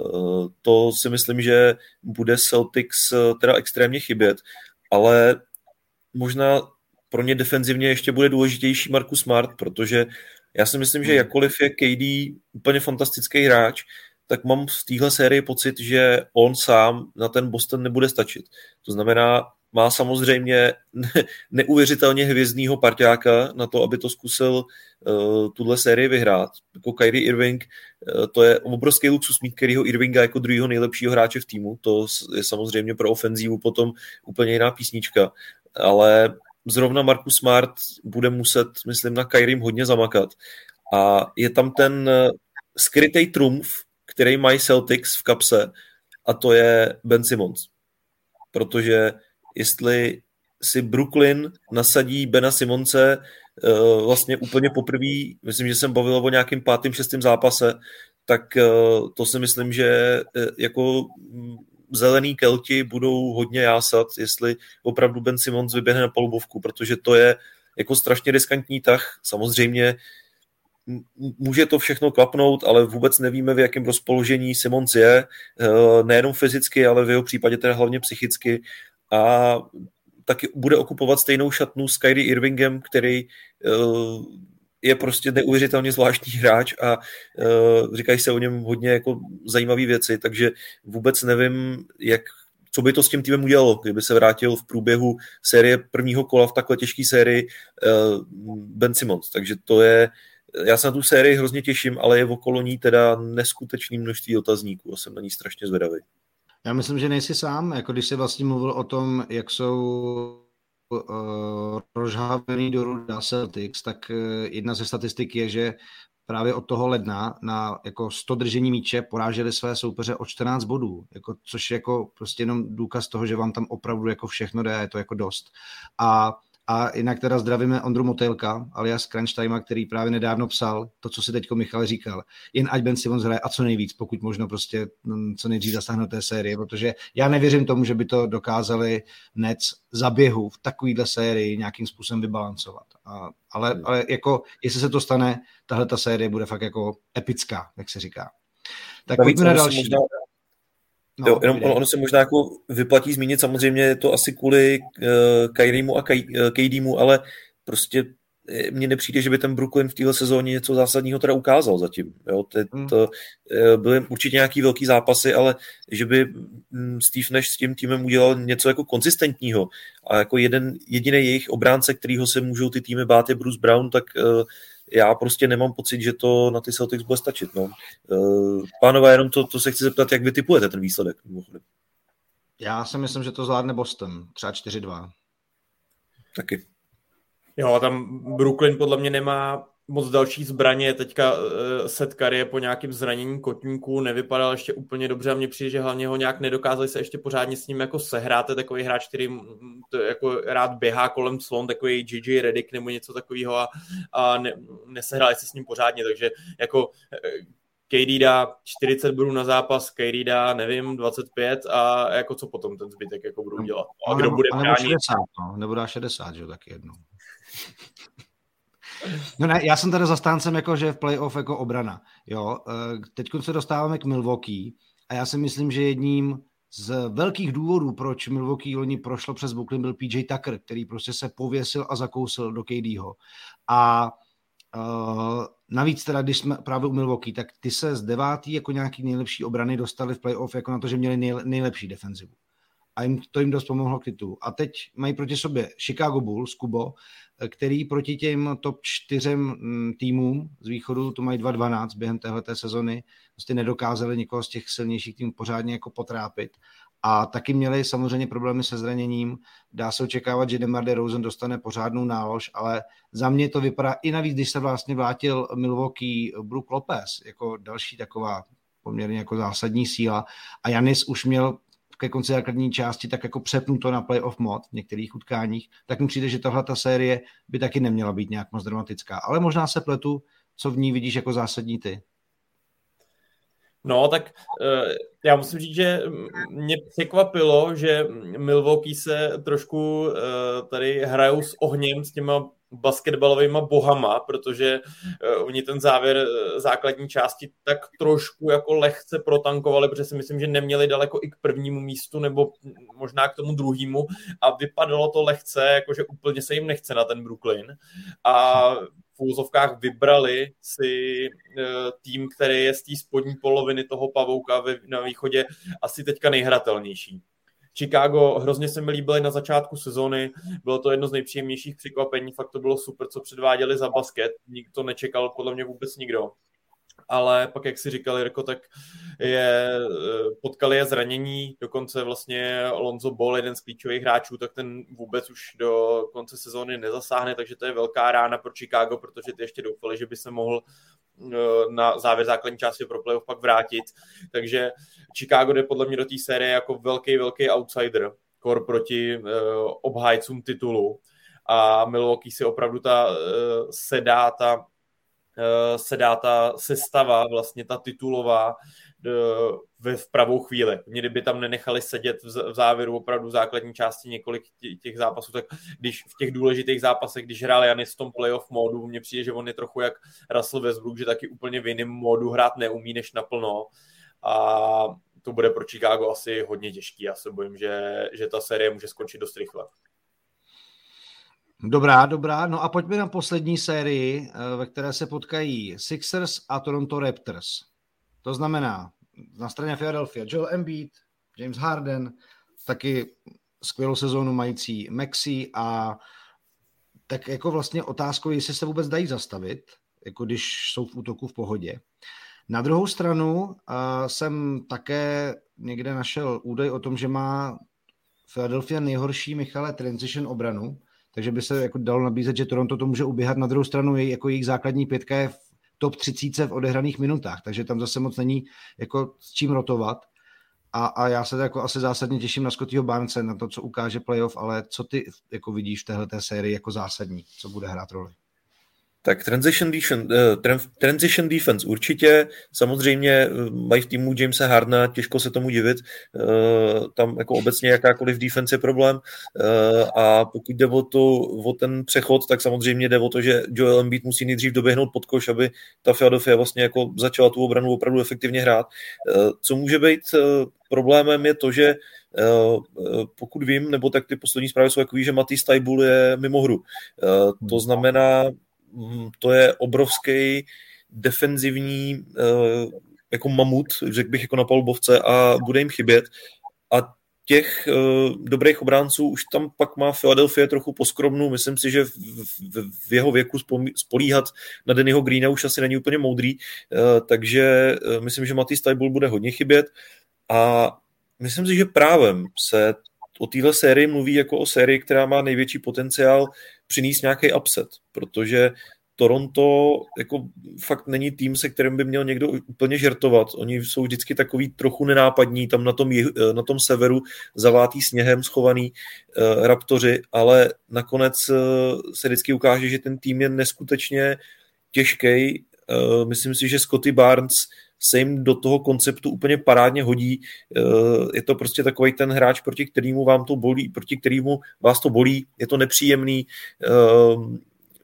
S3: to si myslím, že bude Celtics eh, teda extrémně chybět, ale možná pro ně defenzivně ještě bude důležitější Marcus Smart, protože já si myslím, že hmm. jakkoliv je KD úplně fantastický hráč, tak mám v téhle sérii pocit, že on sám na ten Boston nebude stačit. To znamená, má samozřejmě [LAUGHS] neuvěřitelně hvězdného parťáka na to, aby to zkusil uh, tuhle sérii vyhrát. Jako Kyrie Irving, uh, to je obrovský luxus mít Kyrieho Irvinga jako druhého nejlepšího hráče v týmu. To je samozřejmě pro ofenzívu potom úplně jiná písnička. Ale zrovna Marcus Smart bude muset, myslím, na Kyrie hodně zamakat. A je tam ten uh, skrytý trumf, který mají Celtics v kapse, a to je Ben Simmons. Protože jestli si Brooklyn nasadí Bena Simonce uh, vlastně úplně poprvé, myslím, že jsem bavil o nějakým pátým, šestým zápase, tak uh, to si myslím, že uh, jako mm, zelený kelti budou hodně jásat, jestli opravdu Ben Simons vyběhne na palubovku, protože to je jako strašně riskantní tah. Samozřejmě může to všechno klapnout, ale vůbec nevíme, v jakém rozpoložení Simons je, nejenom fyzicky, ale v jeho případě teda hlavně psychicky a taky bude okupovat stejnou šatnu s Kyrie Irvingem, který uh, je prostě neuvěřitelně zvláštní hráč a uh, říkají se o něm hodně jako zajímavé věci, takže vůbec nevím, jak co by to s tím týmem udělalo, kdyby se vrátil v průběhu série prvního kola v takhle těžké sérii uh, Ben Simmons. Takže to je, já se na tu sérii hrozně těším, ale je okolo ní teda neskutečný množství otazníků a jsem na ní strašně zvědavý.
S1: Já myslím, že nejsi sám, jako když jsi vlastně mluvil o tom, jak jsou uh, rozhávený do Ruda Celtics, tak uh, jedna ze statistik je, že právě od toho ledna na jako 100 držení míče poráželi své soupeře o 14 bodů, jako, což je jako prostě jenom důkaz toho, že vám tam opravdu jako všechno jde, je to jako dost. A a jinak teda zdravíme Ondru Motejlka, alias Crunch Time, který právě nedávno psal to, co si teďko Michal říkal. Jen ať Ben Simmons hraje a co nejvíc, pokud možno prostě mm, co nejdřív zasáhnout té série, protože já nevěřím tomu, že by to dokázali Nets za běhu v takovýhle sérii nějakým způsobem vybalancovat. A, ale, hmm. ale jako, jestli se to stane, tahle ta série bude fakt jako epická, jak se říká. Tak pojďme na další. Možná,
S3: No, jo, jenom ono, ono se možná jako vyplatí zmínit, samozřejmě je to asi kvůli uh, Kyriemu a KDmu, ale prostě eh, mně nepřijde, že by ten Brooklyn v téhle sezóně něco zásadního teda ukázal zatím. Jo? To, hmm. to, byly určitě nějaký velký zápasy, ale že by mm, Steve Nash s tím týmem udělal něco jako konzistentního a jako jeden jediný jejich obránce, kterýho se můžou ty týmy bát je Bruce Brown, tak uh, já prostě nemám pocit, že to na ty Celtics bude stačit. No. Eh, pánové, jenom to, to se chci zeptat, jak vy typujete ten výsledek.
S1: Já si myslím, že to zvládne Boston, třeba 4-2.
S3: Taky.
S2: Jo, tam Brooklyn podle mě nemá moc další zbraně. Teďka uh, set je po nějakém zranění kotníků nevypadal ještě úplně dobře a mně přijde, že hlavně ho nějak nedokázali se ještě pořádně s ním jako sehrát. Je takový hráč, který to jako rád běhá kolem slon, takový JJ Redick nebo něco takového a, a ne, nesehráli se s ním pořádně, takže jako eh, KD dá 40 bodů na zápas, KD dá, nevím, 25 a jako co potom ten zbytek jako budou dělat.
S1: A kdo bude bránit? 60, no, nebo dá 60, že taky jednou. No ne, já jsem tady zastáncem jako, že v playoff jako obrana. Jo, eh, teď se dostáváme k Milwaukee a já si myslím, že jedním z velkých důvodů, proč Milwaukee loni prošlo přes Brooklyn, byl PJ Tucker, který prostě se pověsil a zakousil do KDho. A uh, navíc teda, když jsme právě u Milwaukee, tak ty se z devátý jako nějaký nejlepší obrany dostali v playoff jako na to, že měli nejlepší defenzivu a jim, to jim dost pomohlo k titulu. A teď mají proti sobě Chicago Bulls, Kubo, který proti těm top čtyřem mm, týmům z východu, to mají 2-12 během téhleté sezony, prostě nedokázali někoho z těch silnějších týmů pořádně jako potrápit. A taky měli samozřejmě problémy se zraněním. Dá se očekávat, že DeMar DeRozan dostane pořádnou nálož, ale za mě to vypadá i navíc, když se vlastně vrátil Milwaukee Brook Lopez jako další taková poměrně jako zásadní síla. A Janis už měl ke konci základní části tak jako přepnuto na playoff mod v některých utkáních, tak mi přijde, že tahle ta série by taky neměla být nějak moc dramatická. Ale možná se pletu, co v ní vidíš jako zásadní ty.
S2: No, tak uh, já musím říct, že mě překvapilo, že Milwaukee se trošku uh, tady hrajou s ohněm s těma basketbalovými bohama, protože uh, oni ten závěr uh, základní části tak trošku jako lehce protankovali, protože si myslím, že neměli daleko i k prvnímu místu nebo možná k tomu druhému a vypadalo to lehce, jakože úplně se jim nechce na ten Brooklyn a v úzovkách vybrali si uh, tým, který je z té spodní poloviny toho pavouka na východě asi teďka nejhratelnější. Chicago hrozně se mi líbily na začátku sezóny, bylo to jedno z nejpříjemnějších překvapení, fakt to bylo super, co předváděli za basket, nikdo nečekal podle mě vůbec nikdo ale pak, jak si říkal Jirko, tak je, potkali je zranění, dokonce vlastně Alonso Ball, jeden z klíčových hráčů, tak ten vůbec už do konce sezóny nezasáhne, takže to je velká rána pro Chicago, protože ty ještě doufali, že by se mohl eh, na závěr základní části pro playoff pak vrátit. Takže Chicago jde podle mě do té série jako velký, velký outsider, kor proti uh, obhájcům titulu. A Milwaukee si opravdu ta uh, sedá ta Eh, se dá ta sestava, vlastně ta titulová, ve v pravou chvíli. Mě kdyby tam nenechali sedět v závěru opravdu v základní části několik těch zápasů, tak když v těch důležitých zápasech, když hrál Janis v tom playoff módu, mně přijde, že on je trochu jak Russell Westbrook, že taky úplně v jiném módu hrát neumí než naplno. A to bude pro Chicago asi hodně těžký. Já se bojím, že, že ta série může skončit dost rychle.
S1: Dobrá, dobrá. No a pojďme na poslední sérii, eh, ve které se potkají Sixers a Toronto Raptors. To znamená na straně Philadelphia Joel Embiid, James Harden, taky skvělou sezónu mající Maxi a tak jako vlastně otázkou, jestli se vůbec dají zastavit, jako když jsou v útoku v pohodě. Na druhou stranu uh, jsem také někde našel údaj o tom, že má Philadelphia nejhorší Michale transition obranu, takže by se jako dalo nabízet, že Toronto to může uběhat. Na druhou stranu, je, jako jejich základní pětka je v top 30 v odehraných minutách, takže tam zase moc není jako s čím rotovat. A, a já se jako asi zásadně těším na Scottyho Barnese, na to, co ukáže playoff, ale co ty jako vidíš v téhle sérii jako zásadní, co bude hrát roli?
S3: Tak transition defense, uh, transition defense určitě, samozřejmě eh, mají v týmu Jamesa Hardna, těžko se tomu divit, uh, tam jako obecně jakákoliv defense je problém a pokud jde o, to, o ten přechod, tak samozřejmě jde o to, že Joel Embiid musí nejdřív doběhnout pod koš, aby ta Philadelphia vlastně jako začala tu obranu opravdu efektivně hrát. Co může být problémem je to, že pokud vím, nebo tak ty poslední zprávy jsou takový, že Matý Stajbul je mimo hru. To znamená, Mm, to je obrovský defenzivní eh, jako mamut, řekl bych jako na palubovce a bude jim chybět. A těch uh, dobrých obránců už tam pak má Philadelphia trochu poskromnou. Myslím si, že v, v, v jeho věku spolíhat na Dennyho Greena už asi není úplně moudrý, uh, takže uh, myslím, že Matý Stajbul bude hodně chybět a myslím si, že právem se o téhle sérii mluví jako o sérii, která má největší potenciál přinést nějaký upset, protože Toronto jako fakt není tým, se kterým by měl někdo úplně žertovat. Oni jsou vždycky takový trochu nenápadní, tam na tom, na tom severu zavátý sněhem schovaný uh, raptoři, ale nakonec uh, se vždycky ukáže, že ten tým je neskutečně těžký. Uh, myslím si, že Scotty Barnes se jim do toho konceptu úplně parádně hodí. Je to prostě takový ten hráč, proti kterému vám to bolí, proti kterému vás to bolí, je to nepříjemný,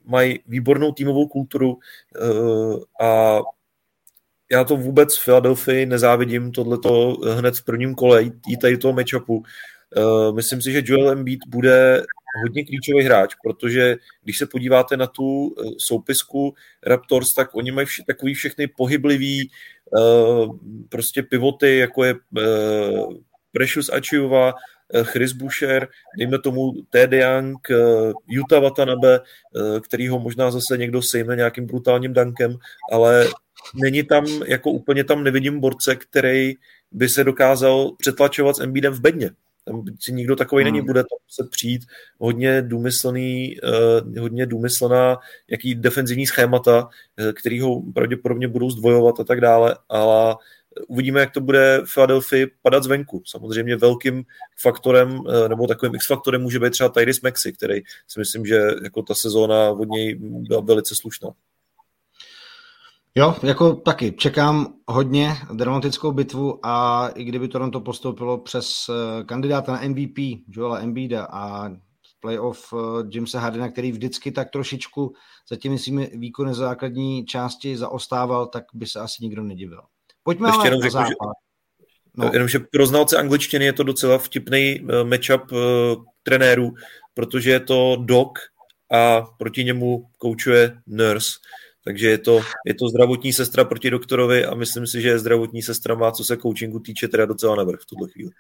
S3: mají výbornou týmovou kulturu a já to vůbec v Philadelphia nezávidím tohleto hned v prvním kole jít tady toho matchupu. Myslím si, že Joel Embiid bude hodně klíčový hráč, protože když se podíváte na tu soupisku Raptors, tak oni mají vše, takový všechny pohyblivý prostě pivoty, jako je Precious Achiuva, Chris Boucher, dejme tomu Ted Young, Yuta Watanabe, který ho možná zase někdo sejme nějakým brutálním dankem, ale není tam, jako úplně tam nevidím borce, který by se dokázal přetlačovat s Embiidem v bedně. Tam si nikdo takový hmm. není, bude to se přijít hodně důmyslný, uh, hodně důmyslná, jaký defenzivní schémata, uh, který ho pravděpodobně budou zdvojovat a tak dále, ale uvidíme, jak to bude Philadelphia padat zvenku. Samozřejmě velkým faktorem uh, nebo takovým X-faktorem může být třeba Tyrese Maxi, který si myslím, že jako ta sezóna od něj byla velice slušná.
S1: Jo, jako taky. Čekám hodně dramatickou bitvu a i kdyby Toronto postoupilo přes eh, kandidáta na MVP, Joela Embida a playoff eh, Jamesa Hardena, který vždycky tak trošičku za těmi svými výkony základní části zaostával, tak by se asi nikdo nedivil. Pojďme Ještě jenom řeknu,
S3: že, no. jenom, že pro znalce angličtiny je to docela vtipný uh, matchup uh, trenérů, protože je to Doc a proti němu koučuje Nurse. Takže je to, je to zdravotní sestra proti doktorovi a myslím si, že zdravotní sestra má, co se coachingu týče, teda docela navrh v tuhle chvíli.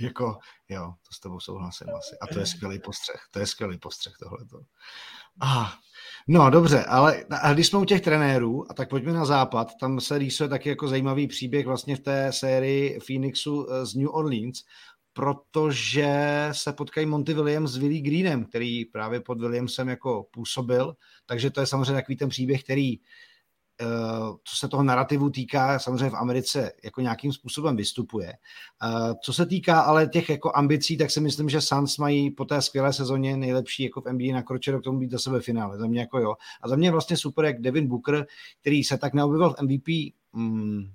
S1: Jako, jo, to s tebou souhlasím asi. A to je skvělý postřeh. To je skvělý postřeh tohleto. Ah, no dobře, ale a když jsme u těch trenérů, a tak pojďme na západ, tam se rýsuje taky jako zajímavý příběh vlastně v té sérii Phoenixu eh, z New Orleans, protože se potkají Monty Williams s Willie Greenem, který právě pod Williamsem jako působil, takže to je samozřejmě takový ten příběh, který eh, co se toho narrativu týká, samozřejmě v Americe jako nějakým způsobem vystupuje. Eh, co se týká ale těch jako ambicí, tak si myslím, že Suns mají po té skvělé sezóně nejlepší jako v NBA nakročeno k tomu být za sebe finále. Za mě jako jo. A za mě vlastně super, jak Devin Booker, který se tak neobjevil v MVP hmm,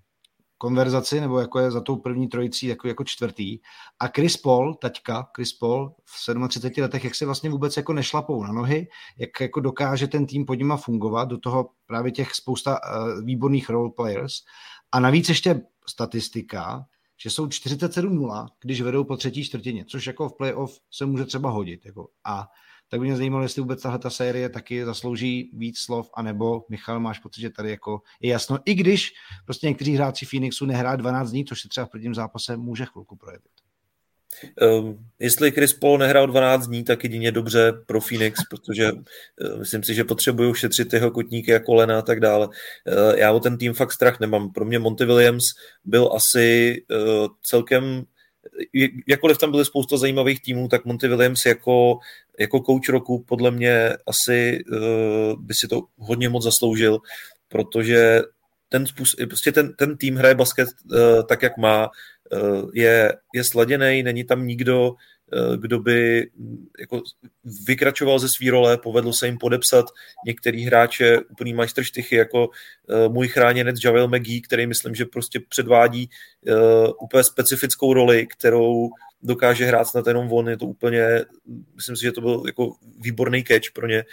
S1: konverzaci, nebo jako je za tou první trojicí jako, jako čtvrtý. A Chris Paul, taťka, Chris Paul v 37 letech, jak se vlastně vůbec jako nešlapou na nohy, jak jako dokáže ten tým pod nima fungovat, do toho právě těch spousta uh, výborných role players. A navíc ještě statistika, že jsou 47-0, když vedou po třetí čtvrtině, což jako v playoff se může třeba hodit. Jako. A tak by mě zajímalo, jestli vůbec tahle ta série taky zaslouží víc slov, anebo Michal, máš pocit, že tady jako je jasno, i když prostě někteří hráči Phoenixu nehrá 12 dní, což se třeba v prvním zápase může chvilku projevit.
S3: Um, jestli Chris Paul nehrál 12 dní, tak jedině dobře pro Phoenix, [LAUGHS] protože uh, myslím si, že potřebují šetřit jeho kotníky jako Lena a tak dále. Uh, já o ten tým fakt strach nemám. Pro mě Monty Williams byl asi uh, celkem jakkoliv tam byly spousta zajímavých týmů, tak Monty Williams jako, jako coach roku podle mě asi uh, by si to hodně moc zasloužil. protože ten, způsob, prostě ten, ten tým hraje basket uh, tak, jak má, uh, je, je sladěný, není tam nikdo, kdo by mm, jako vykračoval ze své role, povedlo se jim podepsat některý hráče úplný majstrštychy, jako uh, můj chráněnec Javel McGee, který myslím, že prostě předvádí uh, úplně specifickou roli, kterou dokáže hrát snad jenom on, je to úplně, myslím si, že to byl jako výborný catch pro ně.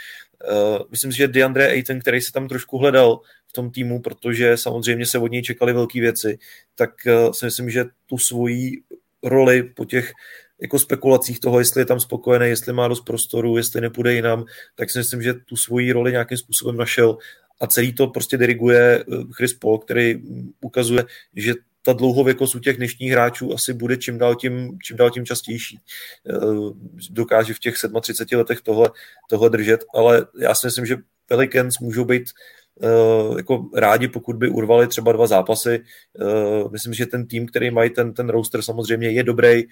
S3: Myslím si, že DeAndre Ayton, který se tam trošku hledal v tom týmu, protože samozřejmě se od něj čekali velké věci, tak si myslím, že tu svoji roli po těch jako spekulacích toho, jestli je tam spokojený, jestli má dost prostoru, jestli nepůjde jinam, tak si myslím, že tu svoji roli nějakým způsobem našel a celý to prostě diriguje eh, Chris Paul, který ukazuje, že ta dlouhověkost u těch dnešních hráčů asi bude čím dál tím, čím dál tím častější. Eh, dokáže v těch 37 letech tohle, tohle držet, ale já si myslím, že Pelicans můžou být Uh, jako rádi, pokud by urvali třeba dva zápasy. Uh, myslím, že ten tým, který mají ten, ten roster samozřejmě je dobrý uh,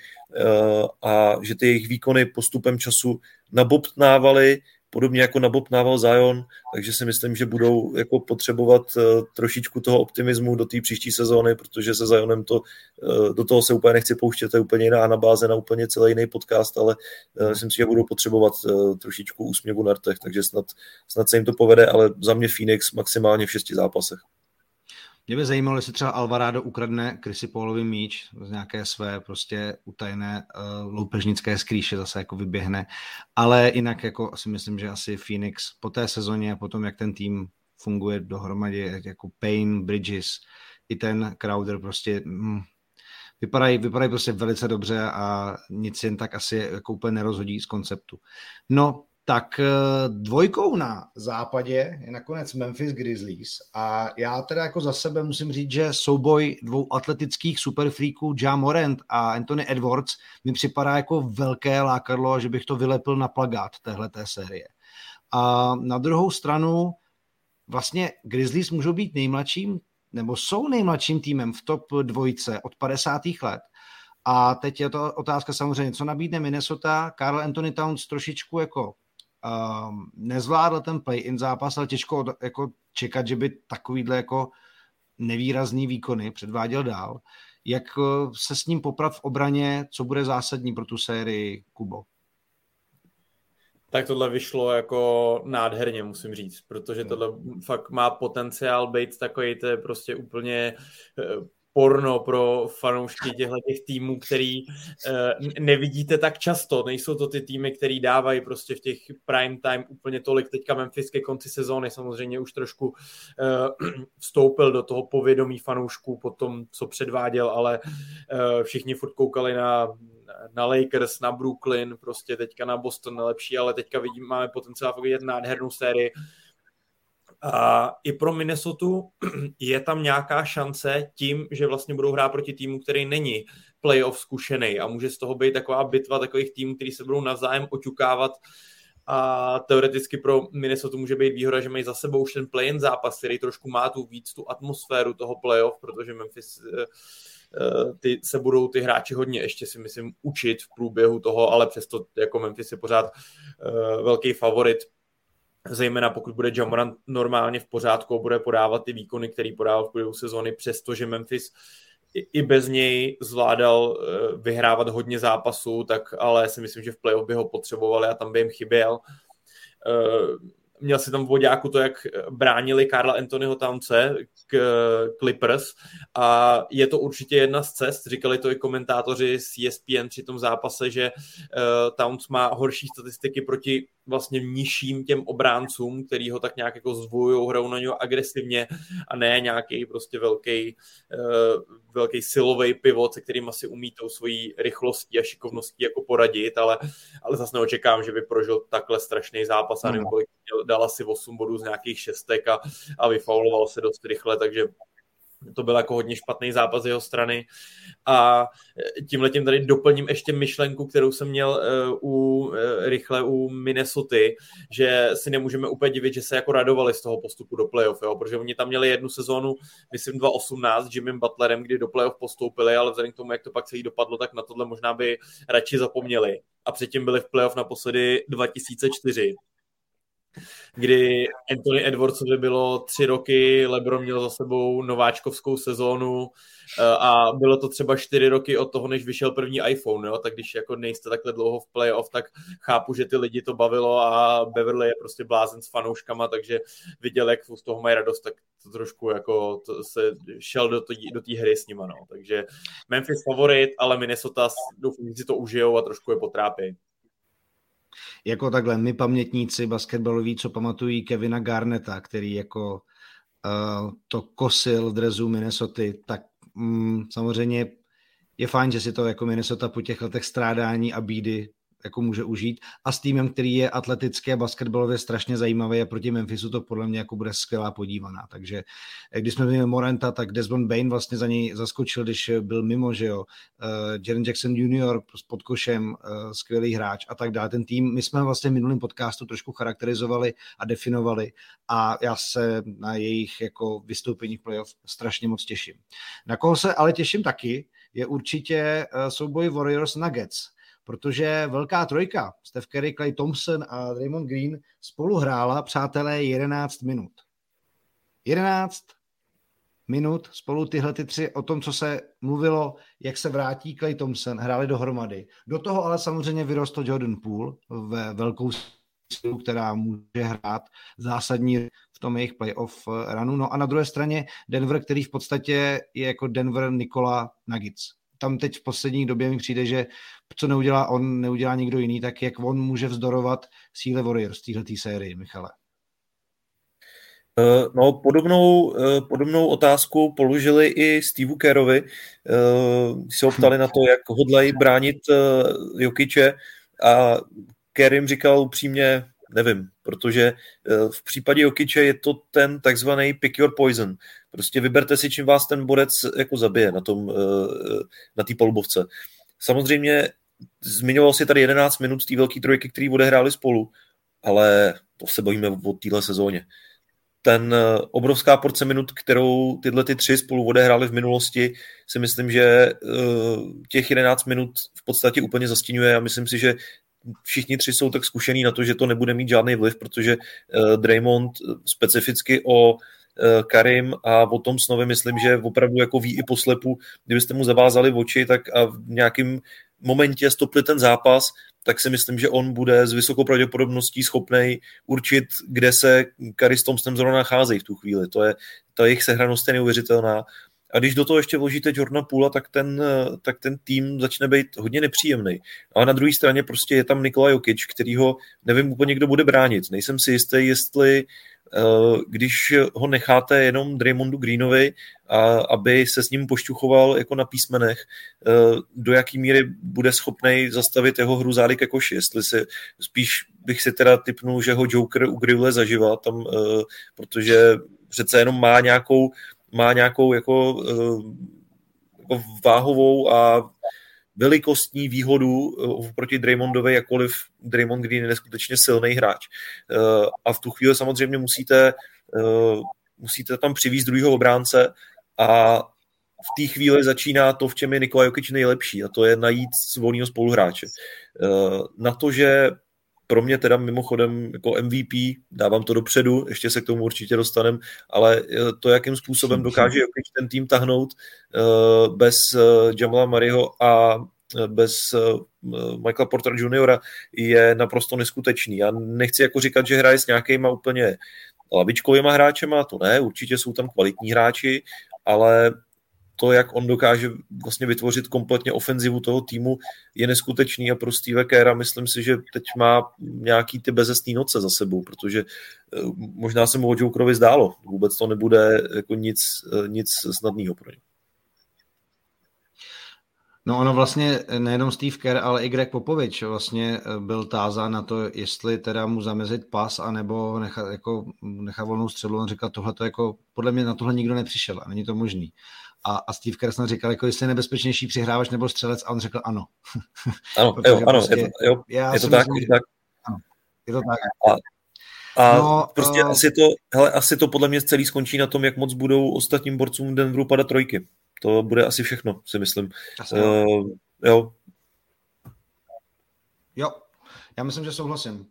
S3: a že ty jejich výkony postupem času nabobtnávali podobně jako nabopnával Zion, takže si myslím, že budou jako potřebovat uh, trošičku toho optimismu do té příští sezóny, protože se Zionem to, uh, do toho se úplně nechci pouštět, to je úplně jiná anabáze na úplně celý jiný podcast, ale uh, myslím si, že budou potřebovat trošičku úsměvu na rtech, takže snad, snad se jim to povede, ale za mě Phoenix maximálně v šesti zápasech.
S1: Mě by zajímalo, jestli třeba Alvarado ukradne Chrissy Paulovi míč z nějaké své prostě utajené uh, loupežnické skrýše, zase jako vyběhne. Ale jinak jako asi myslím, že asi Phoenix po té sezóně, po tom, jak ten tým funguje dohromady, jako Payne, Bridges, i ten Crowder prostě mm, vypadají, vypadají prostě velice dobře a nic jen tak asi jako úplně nerozhodí z konceptu. No, tak eh, dvojkou na západě je nakonec Memphis Grizzlies a já teda jako za sebe musím říct, že souboj dvou atletických superfreaků Ja Morant a Anthony Edwards mi připadá jako velké lákadlo, že bych to vylepil na plagát téhle té série. A na druhou stranu vlastně Grizzlies můžou být nejmladším nebo jsou nejmladším týmem v top dvojce od 50. let. A teď je to otázka samozřejmě, co nabídne Minnesota. Carl Anthony Towns trošičku jako um, nezvládl ten play-in zápas, ale těžko jako čekat, že by takovýhle jako nevýrazný výkony předváděl dál. Jak eh, se s ním poprat v obraně, co bude zásadní pro tu sérii, Kubo?
S2: Tak tohle vyšlo jako nádherně, musím říct, protože hmm. tohle fakt má potenciál být takový, to je prostě úplně eh, porno pro fanoušky těchto těch týmů, který uh, nevidíte tak často. Nejsou to ty týmy, který dávají prostě v těch prime time úplně tolik. Teďka Memphis ke konci sezóny samozřejmě už trošku uh, [CLEARS THROAT] vstoupil do toho povědomí fanoušků po tom, co předváděl, ale uh, všichni furt koukali na na Lakers, na Brooklyn, prostě teďka na Boston nelepší, ale teďka vidím, máme potenciál vidět nádhernou sérii a i pro Minnesota [CLEARS THROAT] je tam nějaká šance tím, že vlastně budou hrát proti týmu, který není playoff zkušený a může z toho být taková bitva takových týmů, který se budou navzájem oťukávat. A teoreticky pro Minnesota může být výhoda, že mají za sebou už ten play-in zápas, který trošku má tu víc tu atmosféru toho playoff, protože Memphis eh, eh, ty se budou ty hráči hodně ještě si myslím učit v průběhu toho, ale přesto jako Memphis je pořád uh, velký favorit zejména pokud bude Jamoran normálně v pořádku, bude podávat ty výkony, který podával v průběhu sezóny, přestože Memphis i bez něj zvládal eh, vyhrávat hodně zápasů, tak ale si myslím, že v playoff by ho potřebovali a tam by jim chyběl. Eh, měl si tam v vodáku to, jak bránili Karla Anthonyho Townce k Clippers a je to určitě jedna z cest, říkali to i komentátoři z ESPN při tom zápase, že Towns má horší statistiky proti vlastně nižším těm obráncům, který ho tak nějak jako zvujují, hrajou na něho agresivně a ne nějaký prostě velký, uh, velký silový pivot, se kterým asi umí tou svojí rychlostí a šikovností jako poradit, ale, ale zase neočekám, že by prožil takhle strašný zápas a nevím, kolik dal asi 8 bodů z nějakých šestek a, a vyfauloval se dost rychle, takže to byl jako hodně špatný zápas z jeho strany. A tím letím tady doplním ještě myšlenku, kterou jsem měl uh, u, uh, rychle u Minnesota, že si nemůžeme úplně divit, že se jako radovali z toho postupu do playoff, jo? protože oni tam měli jednu sezónu, myslím 2018 s Jimmym Butlerem, kdy do playoff postoupili, ale vzhledem k tomu, jak to pak celý dopadlo, tak na tohle možná by radši zapomněli. A předtím byli v playoff naposledy 2004 kdy Anthony Edwardsovi bylo tři roky, LeBron měl za sebou nováčkovskou sezónu eh, a bylo to třeba čtyři roky od toho, než vyšel první iPhone, jo? tak když jako nejste takhle dlouho v playoff, tak chápu, že ty lidi to bavilo a Beverly je prostě blázen s fanouškama, takže viděl, jak z toho mají radost, tak to trošku jako to se šel do té do hry s nima, no. takže Memphis favorit, ale Minnesota doufám, že si to užijou a trošku je potrápí
S1: jako takhle my pamětníci basketbaloví, co pamatují Kevina Garneta, který jako uh, to kosil v drezu Minnesota, tak mm, samozřejmě je fajn, že si to jako Minnesota po těch letech strádání a bídy jako může užít a s týmem, který je atletický a basketbalově strašně zajímavý a proti Memphisu to podle mě jako bude skvělá podívaná. Takže eh, když jsme měli Morenta, tak Desmond Bain vlastně za něj zaskočil, když byl mimo, že jo. Uh, Jaren Jackson Jr. s podkošem, uh, skvělý hráč a tak dále. Ten tým, my jsme vlastně v minulém podcastu trošku charakterizovali a definovali a já se na jejich jako vystoupení v playoff strašně moc těším. Na koho se ale těším taky, je určitě souboj Warriors Nuggets protože velká trojka, Steph Curry, Clay Thompson a Draymond Green spolu hrála, přátelé, 11 minut. 11 minut spolu tyhle ty tři o tom, co se mluvilo, jak se vrátí Clay Thompson, hráli dohromady. Do toho ale samozřejmě vyrostl Jordan Poole ve velkou sílu, která může hrát zásadní v tom jejich playoff runu. No a na druhé straně Denver, který v podstatě je jako Denver Nikola Nuggets tam teď v poslední době mi přijde, že co neudělá on, neudělá nikdo jiný, tak jak on může vzdorovat síle Warriors v této sérii, Michale?
S3: Eh, no, podobnou, eh, podobnou otázku položili i Steveu Kerovi. Eh, se optali na to, jak hodlají bránit Jokiče a Kerim říkal upřímně, nevím, protože v případě Jokiče je to ten takzvaný pick your poison. Prostě vyberte si, čím vás ten borec jako zabije na tom, na té polubovce. Samozřejmě zmiňoval si tady 11 minut z té velké trojky, který odehráli spolu, ale to se bojíme o téhle sezóně. Ten eh, obrovská porce minut, kterou tyhle ty tři spolu odehráli v minulosti, si myslím, že eh, těch 11 minut v podstatě úplně zastínuje a myslím si, že všichni tři jsou tak zkušení na to, že to nebude mít žádný vliv, protože eh, Draymond specificky o Karim a o tom snově myslím, že opravdu jako ví i poslepu, kdybyste mu zavázali oči, tak a v nějakým momentě stopli ten zápas, tak si myslím, že on bude s vysokou pravděpodobností schopný určit, kde se Kary s Thompsonem zrovna nacházejí v tu chvíli. To je, ta jejich sehranost je neuvěřitelná. A když do toho ještě vložíte Jordana Půla, tak ten, tak ten tým začne být hodně nepříjemný. Ale na druhé straně prostě je tam Nikola Jokic, který ho nevím úplně, kdo bude bránit. Nejsem si jistý, jestli Eh, když ho necháte jenom Draymondu Greenovi, a aby se s ním pošťuchoval jako na písmenech, eh, do jaký míry bude schopný zastavit jeho hru zády ke koši. Jestli si, spíš bych si teda typnul, že ho Joker ugriluje zaživa, tam, eh, protože přece jenom má nějakou, má nějakou jako, jako váhovou a velikostní výhodu eh, proti Draymondovi, jakkoliv Draymond Green je neskutečně silný hráč. Eh, a v tu chvíli samozřejmě musíte, eh, musíte tam přivízt druhého obránce a v té chvíli začíná to, v čem je Nikola Jokic nejlepší a to je najít volného spoluhráče. Na to, že pro mě teda mimochodem jako MVP, dávám to dopředu, ještě se k tomu určitě dostanem, ale to, jakým způsobem dokáže Jokic ten tým tahnout uh, bez uh, Jamala Mariho a bez Michaela Porter Jr. je naprosto neskutečný. Já nechci jako říkat, že hraje s nějakýma úplně lavičkovýma hráčema, to ne, určitě jsou tam kvalitní hráči, ale to, jak on dokáže vlastně vytvořit kompletně ofenzivu toho týmu, je neskutečný a pro Steve Kera myslím si, že teď má nějaký ty bezesný noce za sebou, protože eh, možná se mu o Jokerovi zdálo. Vůbec to nebude jako nic, eh, nic snadného pro ně.
S1: No ono vlastně nejenom Steve Kerr, ale i Greg Popovič vlastně eh, byl tázán na to, jestli teda mu zamezit pas, anebo nechat, jako, nechat volnou střelu. On říkal, tohle to jako, podle mě na tohle nikdo nepřišel a není to možný. A, a Steve Kerr říkal, jako jestli je nebezpečnější přihrávač nebo střelec a on řekl ano. [LAUGHS]
S3: Ano, [LAUGHS] jo, ano, prostě, je to, jo, je to tak, myslím, tak. Ano, je to tak. A, a no, prostě uh, asi, to, hele, asi to podle mě celý skončí na tom, jak moc budou ostatním borcům Denveru padat trojky. To bude asi všechno, si myslím. Asi, uh, jo.
S1: Jo, Já myslím, že souhlasím.